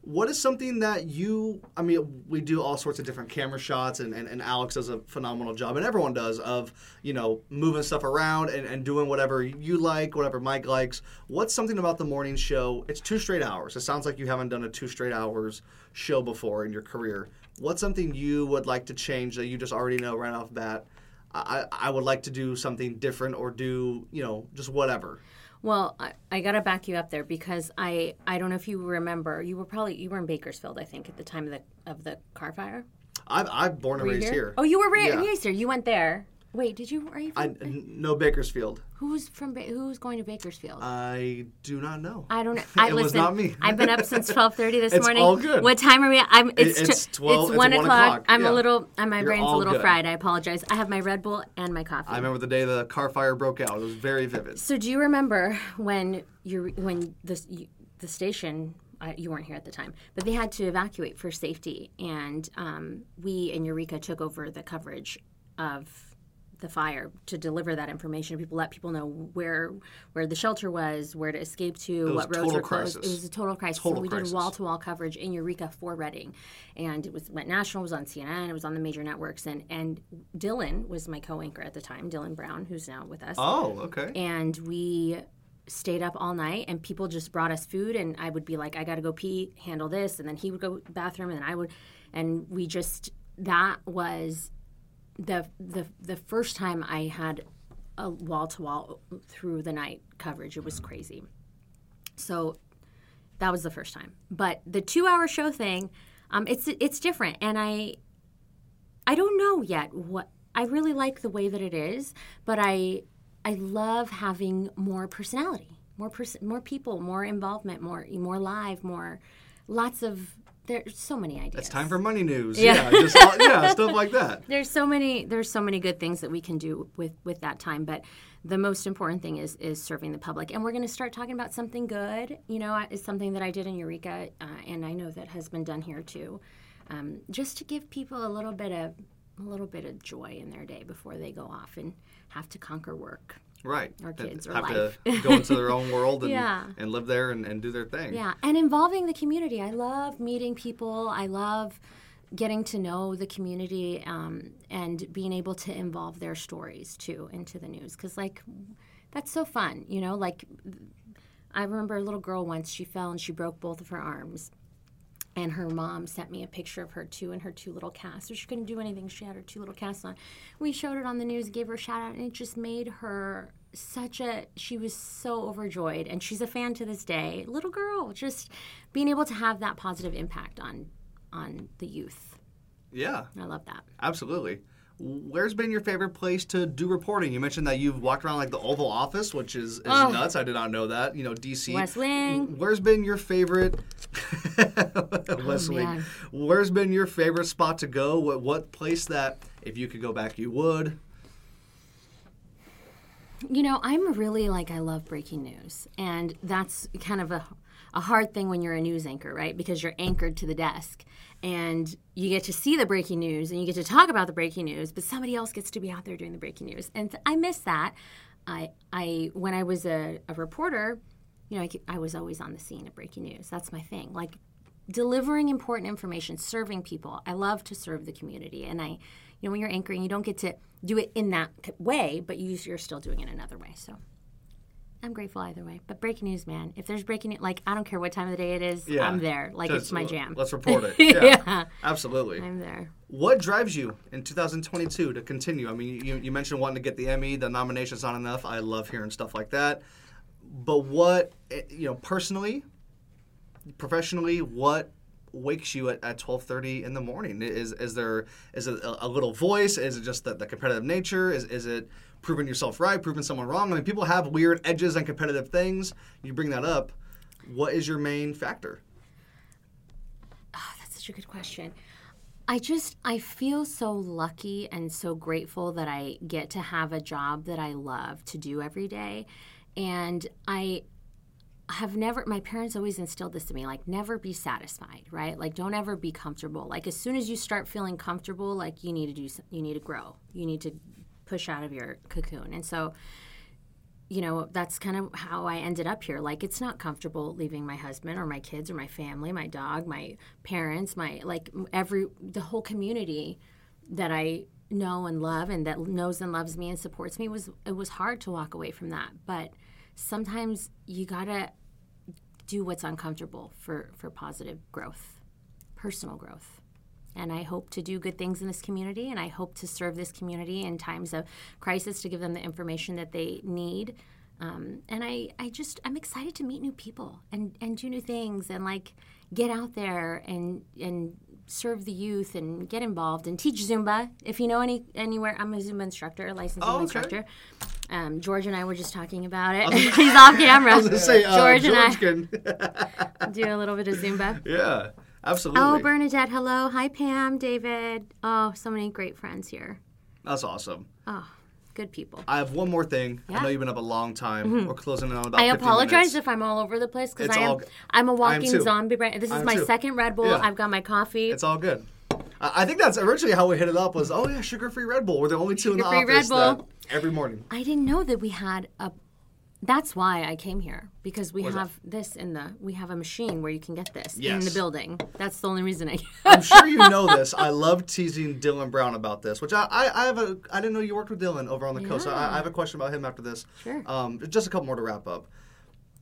S1: What is something that you? I mean, we do all sorts of different camera shots, and, and, and Alex does a phenomenal job, and everyone does of you know moving stuff around and, and doing whatever you like, whatever Mike likes. What's something about the morning show? It's two straight hours. It sounds like you haven't done a two straight hours show before in your career. What's something you would like to change that you just already know right off bat? I, I would like to do something different or do you know just whatever.
S2: Well, I, I got to back you up there because I I don't know if you remember. You were probably you were in Bakersfield, I think, at the time of the of the Carr fire.
S1: I'm, I'm born and raised here.
S2: Oh, you were ra-
S1: Yeah.
S2: raised here. You went there. Wait, did you? Are you?
S1: I
S2: From,
S1: n- know Bakersfield.
S2: who's from? Ba- Who's going to Bakersfield?
S1: I do not know.
S2: I don't *laughs* know. I,
S1: it was
S2: listen,
S1: not me.
S2: I've been up since *laughs* twelve thirty this
S1: It's
S2: morning.
S1: all good.
S2: What time are we? At? I'm. It's
S1: It- it's 12 it's
S2: one,
S1: one
S2: o'clock.
S1: o'clock,
S2: I'm
S1: yeah.
S2: a little. And my
S1: You're
S2: brain's a little
S1: good.
S2: fried. I apologize. I have my Red Bull and my coffee.
S1: I remember the day the Carr fire broke out. It was very vivid.
S2: So do you remember when you when the you, the station? I, you weren't here at the time, but they had to evacuate for safety, and um, we in Eureka took over the coverage of the fire to deliver that information. People let people know where where the shelter was, where to escape to, what roads were closed.
S1: crisis.
S2: It was a total crisis.
S1: Total
S2: so we
S1: crisis.
S2: did wall to wall coverage in Eureka for Redding, and it was went national. It was on CNN. It was on the major networks, and and Dylan was my co-anchor at the time, Dylan Brown, who's now with us
S1: Oh, okay.
S2: and we stayed up all night and people just brought us food and i would be like i gotta go pee handle this and then he would go bathroom and then i would and we just that was the the the first time i had a wall to wall through the night coverage it was crazy. So that was the first time. But the two hour show thing um, it's it's different and i I don't know yet what I really like the way that it is, but I I love having more personality, more pers- more people, more involvement, more more live, more lots of there's so many ideas.
S1: It's time for money news.
S2: Yeah.
S1: Yeah, just yeah, *laughs* stuff like that.
S2: there's so many there's so many good things that we can do with with that time but the most important thing is is serving the public and we're going to start talking about something good you know it's something that i did in eureka uh, and i know that has been done here too um, just to give people a little bit of a little bit of joy in their day before they go off and have to conquer work
S1: Right. That
S2: kids or
S1: have
S2: life.
S1: to go into their own *laughs* world and,
S2: Yeah.
S1: and live there and, and do their thing.
S2: Yeah, and involving the community. I love meeting people. I love getting to know the community um, and being able to involve their stories too into the news because, like, that's so fun. You know, like I remember a little girl once. She fell and she broke both of her arms. And her mom sent me a picture of her too and her two little casts. So she couldn't do anything. She had her two little casts on. We showed it on the news, gave her a shout out, and it just made her such a. She was so overjoyed, and she's a fan to this day. Little girl, just being able to have that positive impact on on the youth.
S1: Yeah,
S2: I love that.
S1: absolutely. Where's been your favorite place to do reporting? You mentioned that you've walked around like the Oval Office, which is, is
S2: Oh.
S1: nuts. I did not know that. You know, DC.
S2: West Wing.
S1: Where's been your favorite *laughs* oh, West Wing?
S2: man.
S1: Where's been your favorite spot to go? What what place that if you could go back you would?
S2: You know, I'm really like I love breaking news, and that's kind of a a hard thing when you're a news anchor, right? Because you're anchored to the desk, and you get to see the breaking news, and you get to talk about the breaking news, but somebody else gets to be out there doing the breaking news, and th- I miss that. I I when I was a, a reporter, you know, I, I was always on the scene of breaking news. That's my thing. Like delivering important information, serving people. I love to serve the community, and I, you know, when you're anchoring, you don't get to do it in that way, but you, you're still doing it another way. So I'm grateful either way. But breaking news, man, if there's breaking it, like I don't care what time of the day it is,
S1: Yeah.
S2: I'm there. Like
S1: Just,
S2: it's my jam.
S1: Let's report it. *laughs* Yeah,
S2: Yeah.
S1: absolutely.
S2: I'm there.
S1: What drives you in 2022 to continue? I mean, you, you mentioned wanting to get the Emmy, the nomination's not enough. I love hearing stuff like that. But what, eh, you know, personally, professionally, what wakes you at, at 12:30 in the morning? Is is there is it a, a little voice? Is it just the, the competitive nature? Is is it proving yourself right, proving someone wrong? I mean, people have weird edges and competitive things. You bring that up. What is your main factor?
S2: Ah, that's such a good question. I just I feel so lucky and so grateful that I get to have a job that I love to do every day. And I have never my parents always instilled this to me like never be satisfied, right? Like don't ever be comfortable. Like as soon as you start feeling comfortable, like you need to do you need to grow. You need to push out of your cocoon. And so you know, that's kind of how I ended up here. Like, it's not comfortable leaving my husband or my kids or my family, my dog, my parents, my like every the whole community that I know and love and that knows and loves me and supports me was it was hard to walk away from that. But sometimes you gotta do what's uncomfortable for for positive growth, personal growth. And I hope to do good things in this community, and I hope to serve this community in times of crisis to give them the information that they need. Um, and I, I just, I'm excited to meet new people and, and do new things and like get out there and and serve the youth and get involved and teach Zumba. If you know any anywhere, I'm a Zumba instructor, a licensed
S1: Oh,
S2: Zumba
S1: okay.
S2: instructor. Um, George and I were just talking about it. *laughs* He's off camera. *laughs*
S1: I was say, uh,
S2: George and I
S1: can. *laughs*
S2: do a little bit of Zumba.
S1: yeah, absolutely.
S2: Oh, Bernadette, hello. Hi, Pam, David. Oh, so many great friends here.
S1: That's awesome.
S2: Oh, good people.
S1: I have one more thing. I
S2: Yeah. Mm-hmm.
S1: know you've been up a long time. We're closing in on about
S2: I apologize
S1: minutes.
S2: if I'm all over the place because I am.
S1: all
S2: I'm a
S1: I
S2: walking zombie. Brain. This is my
S1: too.
S2: second Red Bull.
S1: Yeah.
S2: I've got my coffee.
S1: It's all good. I I think that's originally how we hit it up was, oh yeah, sugar-free Red Bull. We're the only two in the
S2: Sugar-free Red Bull.
S1: that every morning.
S2: I didn't know that we had a. That's why I came here because we have this in the. We have a machine where you can get this in the building. That's the only reason I.
S1: I'm *laughs* sure you know this. I love teasing Dylan Brown about this, which I, I, I have a I didn't know you worked with Dylan over on the coast. I, I have a question about him after this.
S2: Sure.
S1: Um, just a couple more to wrap up.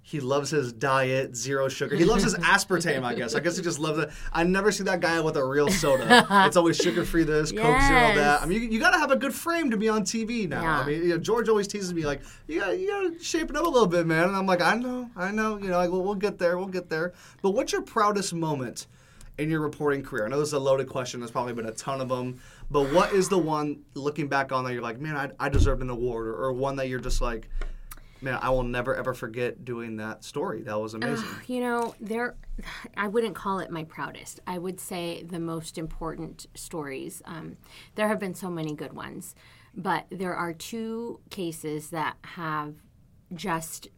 S1: He loves his diet, zero sugar. He loves his *laughs* aspartame, I guess. I guess he just loves it. I never see that guy with a real soda. *laughs* it's always sugar free this, Coke Zero that. I mean, you, you got to have a good frame to be on TV now.
S2: Yeah.
S1: I mean, you know, George always teases me like, you got you got to shape it up a little bit, man. And I'm like, I know, I know. You know, like, well, we'll get there, we'll get there. But what's your proudest moment in your reporting career? I know this is a loaded question. There's probably been a ton of them. But what is the one looking back on that you're like, man, I, I deserved an award, or, or one that you're just like, Man, I will never ever forget doing that story. That was amazing.
S2: You know, there, I wouldn't call it my proudest. I would say the most important stories. Um, there have been so many good ones, but there are two cases that have just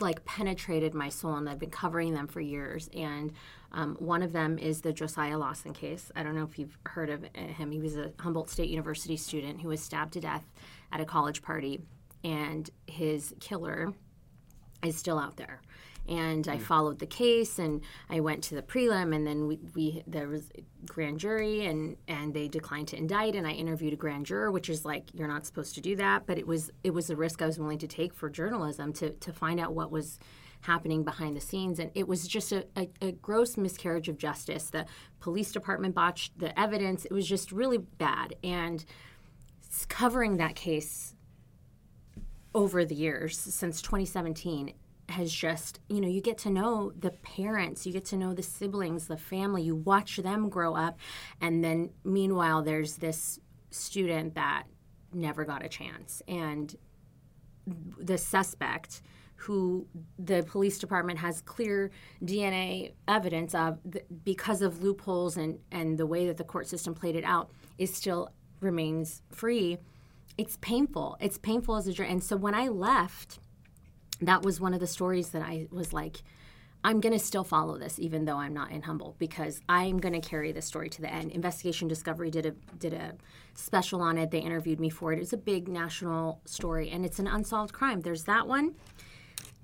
S2: like penetrated my soul, and I've been covering them for years. And um, one of them is the Josiah Lawson case. I don't know if you've heard of uh, him. He was a Humboldt State University student who was stabbed to death at a college party, and his killer is still out there. And I hmm. followed the case, and I went to the prelim, and then we, we there was a grand jury, and and they declined to indict, and I interviewed a grand juror, which is like you're not supposed to do that, but it was it was a risk I was willing to take for journalism to to find out what was happening behind the scenes, and it was just a, a, a gross miscarriage of justice. The police department botched the evidence; it was just really bad, and covering that case over the years since 2017 has just you know you get to know the parents you get to know the siblings the family you watch them grow up and then meanwhile there's this student that never got a chance and the suspect who the police department has clear DNA evidence of because of loopholes and, and the way that the court system played it out is still remains free. It's painful. It's painful as a jury. And so when I left, that was one of the stories that I was like, I'm going to still follow this, even though I'm not in Humboldt, because I'm going to carry this story to the end. Investigation Discovery did a did a special on it. They interviewed me for it. It's a big national story, and it's an unsolved crime. There's that one,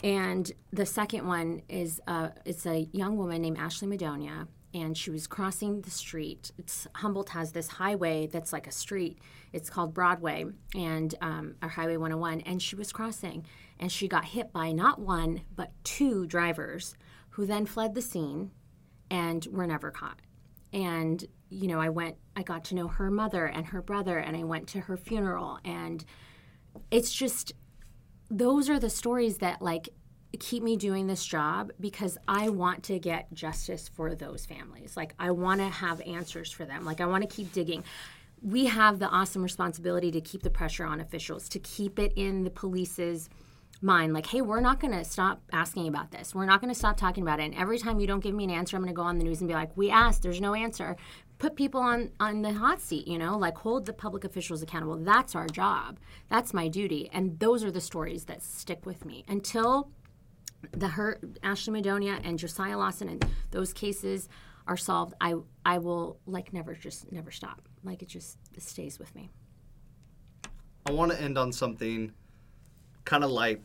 S2: and the second one is uh, it's a young woman named Ashley Madonia, and she was crossing the street. It's Humboldt has this highway that's like a street. It's called Broadway and um, or Highway 101, and she was crossing, and she got hit by not one but two drivers, who then fled the scene, and were never caught. And you know, I went, I got to know her mother and her brother, and I went to her funeral, and it's just those are the stories that like keep me doing this job because I want to get justice for those families. Like I want to have answers for them. Like I want to keep digging. We have the awesome responsibility to keep the pressure on officials, to keep it in the police's mind. Like hey we're not going to stop asking about this. We're not going to stop talking about it. And every time you don't give me an answer i'm going to go on the news and be like we asked. There's no answer. Put people on on the hot seat you know? Like hold the public officials accountable. That's our job. That's my duty. And those are the stories that stick with me. Until the her ashley madonia and josiah lawson and those cases are solved i i will like never just never stop. Like it just it stays with me.
S1: I want to end on something kind of like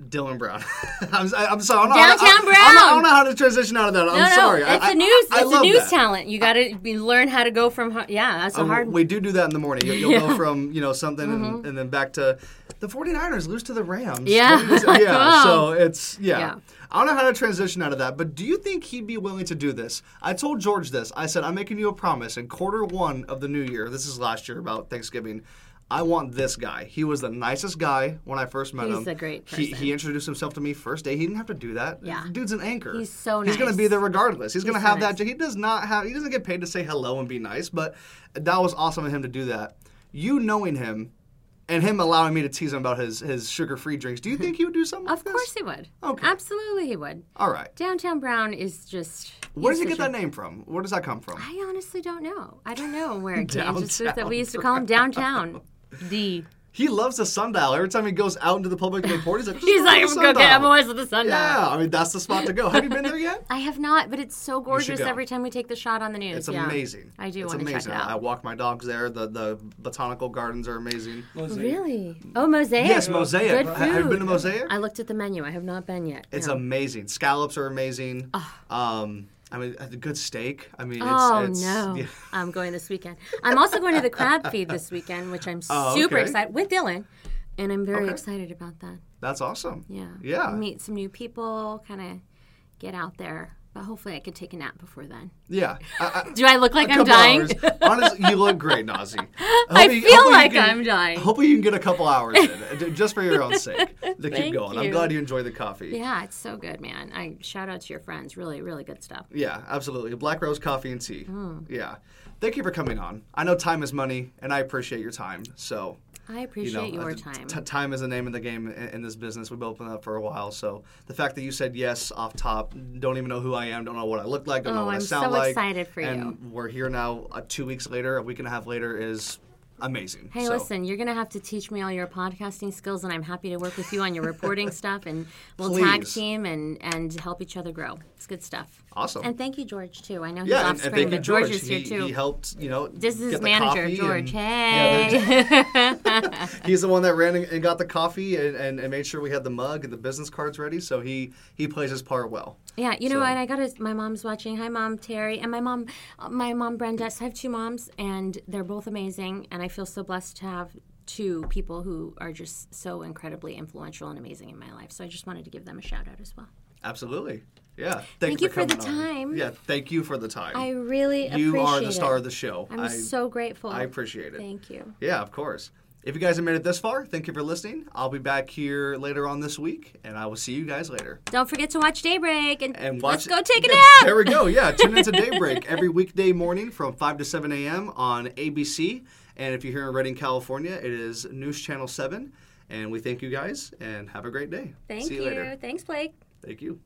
S1: Dylan Brown. *laughs* I'm, I'm sorry. I don't know how to-
S2: Downtown
S1: I, I, don't know- I don't know how to transition out of that. I'm
S2: no,
S1: sorry.
S2: it's
S1: I-
S2: a news.
S1: I,
S2: it's a news
S1: that.
S2: talent. You got to learn how to go from. Yeah, that's a
S1: Um,
S2: hard.
S1: we do do that in the morning. You'll, you'll go from you know something and, and then back to the 49ers lose to the Rams.
S2: Mm-hmm. Yeah. *laughs*
S1: yeah. So it's yeah.
S2: Yeah.
S1: I don't know how to transition out of that, but do you think he'd be willing to do this? I told George this. I said I'm making you a promise in quarter one of the new year. This is last year about Thanksgiving. I want this guy. He was the nicest guy when I first met
S2: He's
S1: him.
S2: a great
S1: He,
S2: person.
S1: he introduced himself to me first day. He didn't have to do that.
S2: Yeah.
S1: Dude's an anchor.
S2: He's so nice.
S1: He's gonna be there regardless. He's, gonna
S2: so
S1: have
S2: nice.
S1: that. He does not have. He doesn't get paid to say hello and be nice, but that was awesome of him to do that. You knowing him, and him allowing me to tease him about his his sugar free drinks. Do you think he would do something?
S2: of
S1: like this?
S2: course he would.
S1: Okay.
S2: Absolutely he would.
S1: All right.
S2: Downtown Brown is just.
S1: Where
S2: he's
S1: does he get that name from? Where does that come from?
S2: I honestly don't know. I don't know where it came. Just that we used to call him downtown. D.
S1: He loves the sundial. Every time he goes out into the public to report, he's like,
S2: He's like, I'm
S1: to
S2: gonna get
S1: sundial."
S2: MOS with the sundial.
S1: Yeah, I mean that's the spot to go. Have you been there *laughs* yet?
S2: I have not, but it's so gorgeous
S1: go.
S2: every time we take the shot on the news.
S1: It's
S2: yeah.
S1: amazing.
S2: I do
S1: It's
S2: want to check it out.
S1: I walk my dogs there. The the botanical gardens are amazing.
S2: Really? Oh, Mosaic.
S1: Yes, Mosaic.
S2: Good
S1: Ha- Have you been to. Mosaic?
S2: I looked at the menu. I have not been yet.
S1: It's
S2: no.
S1: amazing. Scallops are amazing.
S2: Ah.
S1: Um, I mean, a good steak. I mean, it's,
S2: Oh
S1: it's
S2: no!
S1: yeah. *laughs*
S2: I'm going this weekend. I'm also going to the crab feed this weekend, which I'm
S1: Oh,
S2: super
S1: okay.
S2: excited with Dylan, and I'm very
S1: Okay.
S2: excited about that.
S1: That's awesome.
S2: Yeah.
S1: Yeah.
S2: Meet some new people, kind of get out there. But hopefully, I could take a nap before then.
S1: Yeah. I, I, *laughs*
S2: Do I look like I'm dying?
S1: hours. Honestly, you look great, Nazy. *laughs*
S2: I feel
S1: you,
S2: like
S1: can,
S2: I'm dying.
S1: Hopefully, you can get a couple hours in, *laughs* just for your own sake, to keep going. I'm glad you enjoy the coffee.
S2: yeah, it's so good, man. I shout out to your friends. Really, really good stuff.
S1: Yeah, absolutely. Black Rose Coffee and Tea.
S2: Hmm.
S1: Yeah. Thank you for coming on. I know time is money, and I appreciate your time. So
S2: I appreciate
S1: you know,
S2: your
S1: uh,
S2: time.
S1: T- time is the name of the game in, in this business. We've been open up for a while, so the fact that you said yes off top, don't even know who I am, don't know what I look like, don't know
S2: Oh,
S1: what I
S2: I'm
S1: sound
S2: so
S1: like,
S2: excited for
S1: and
S2: you.
S1: we're here now. Uh, two weeks later, a week and a half later, is amazing.
S2: Hey,
S1: So,
S2: listen, you're going to have to teach me all your podcasting skills, and I'm happy to work with you on your reporting *laughs* stuff, and we'll tag team and, and help each other grow. It's good stuff.
S1: Awesome.
S2: And thank you, George, too. I know he's
S1: yeah,
S2: off
S1: and, and
S2: screen,
S1: thank you,
S2: but
S1: George.
S2: George is here, too.
S1: he helped, you know,
S2: this is his manager, George.
S1: and-
S2: Hey.
S1: Yeah, *laughs* *laughs* he's the one that ran and- and got the coffee and, and, and made sure we had the mug and the business cards ready. So he he plays his part well.
S2: Yeah, you know
S1: So-
S2: what? I got to. My mom's watching. Hi, mom, Terry, and my mom, uh, my mom, Brenda. So I have two moms, and they're both amazing. And I feel so blessed to have two people who are just so incredibly influential and amazing in my life. So I just wanted to give them a shout out as well.
S1: Absolutely. Yeah.
S2: Thank you for the
S1: coming on.
S2: time.
S1: Yeah. Thank you for the time.
S2: I really appreciate it.
S1: you are the star
S2: it.
S1: of the show.
S2: I'm
S1: I,
S2: so grateful.
S1: I appreciate it.
S2: Thank you.
S1: Yeah, of course. If you guys have made it this far, thank you for listening. I'll be back here later on this week, and I will see you guys later.
S2: Don't forget to watch Daybreak and,
S1: And watch.
S2: let's go take a
S1: Yeah,
S2: nap.
S1: There we go. Yeah, *laughs* tune into Daybreak every weekday morning from five to seven a.m. on ABC. And if you're here in Redding, California, it is News Channel Seven. And we thank you guys, and have a great day.
S2: Thank
S1: see you,
S2: you.
S1: later.
S2: Thanks, Blake.
S1: Thank you.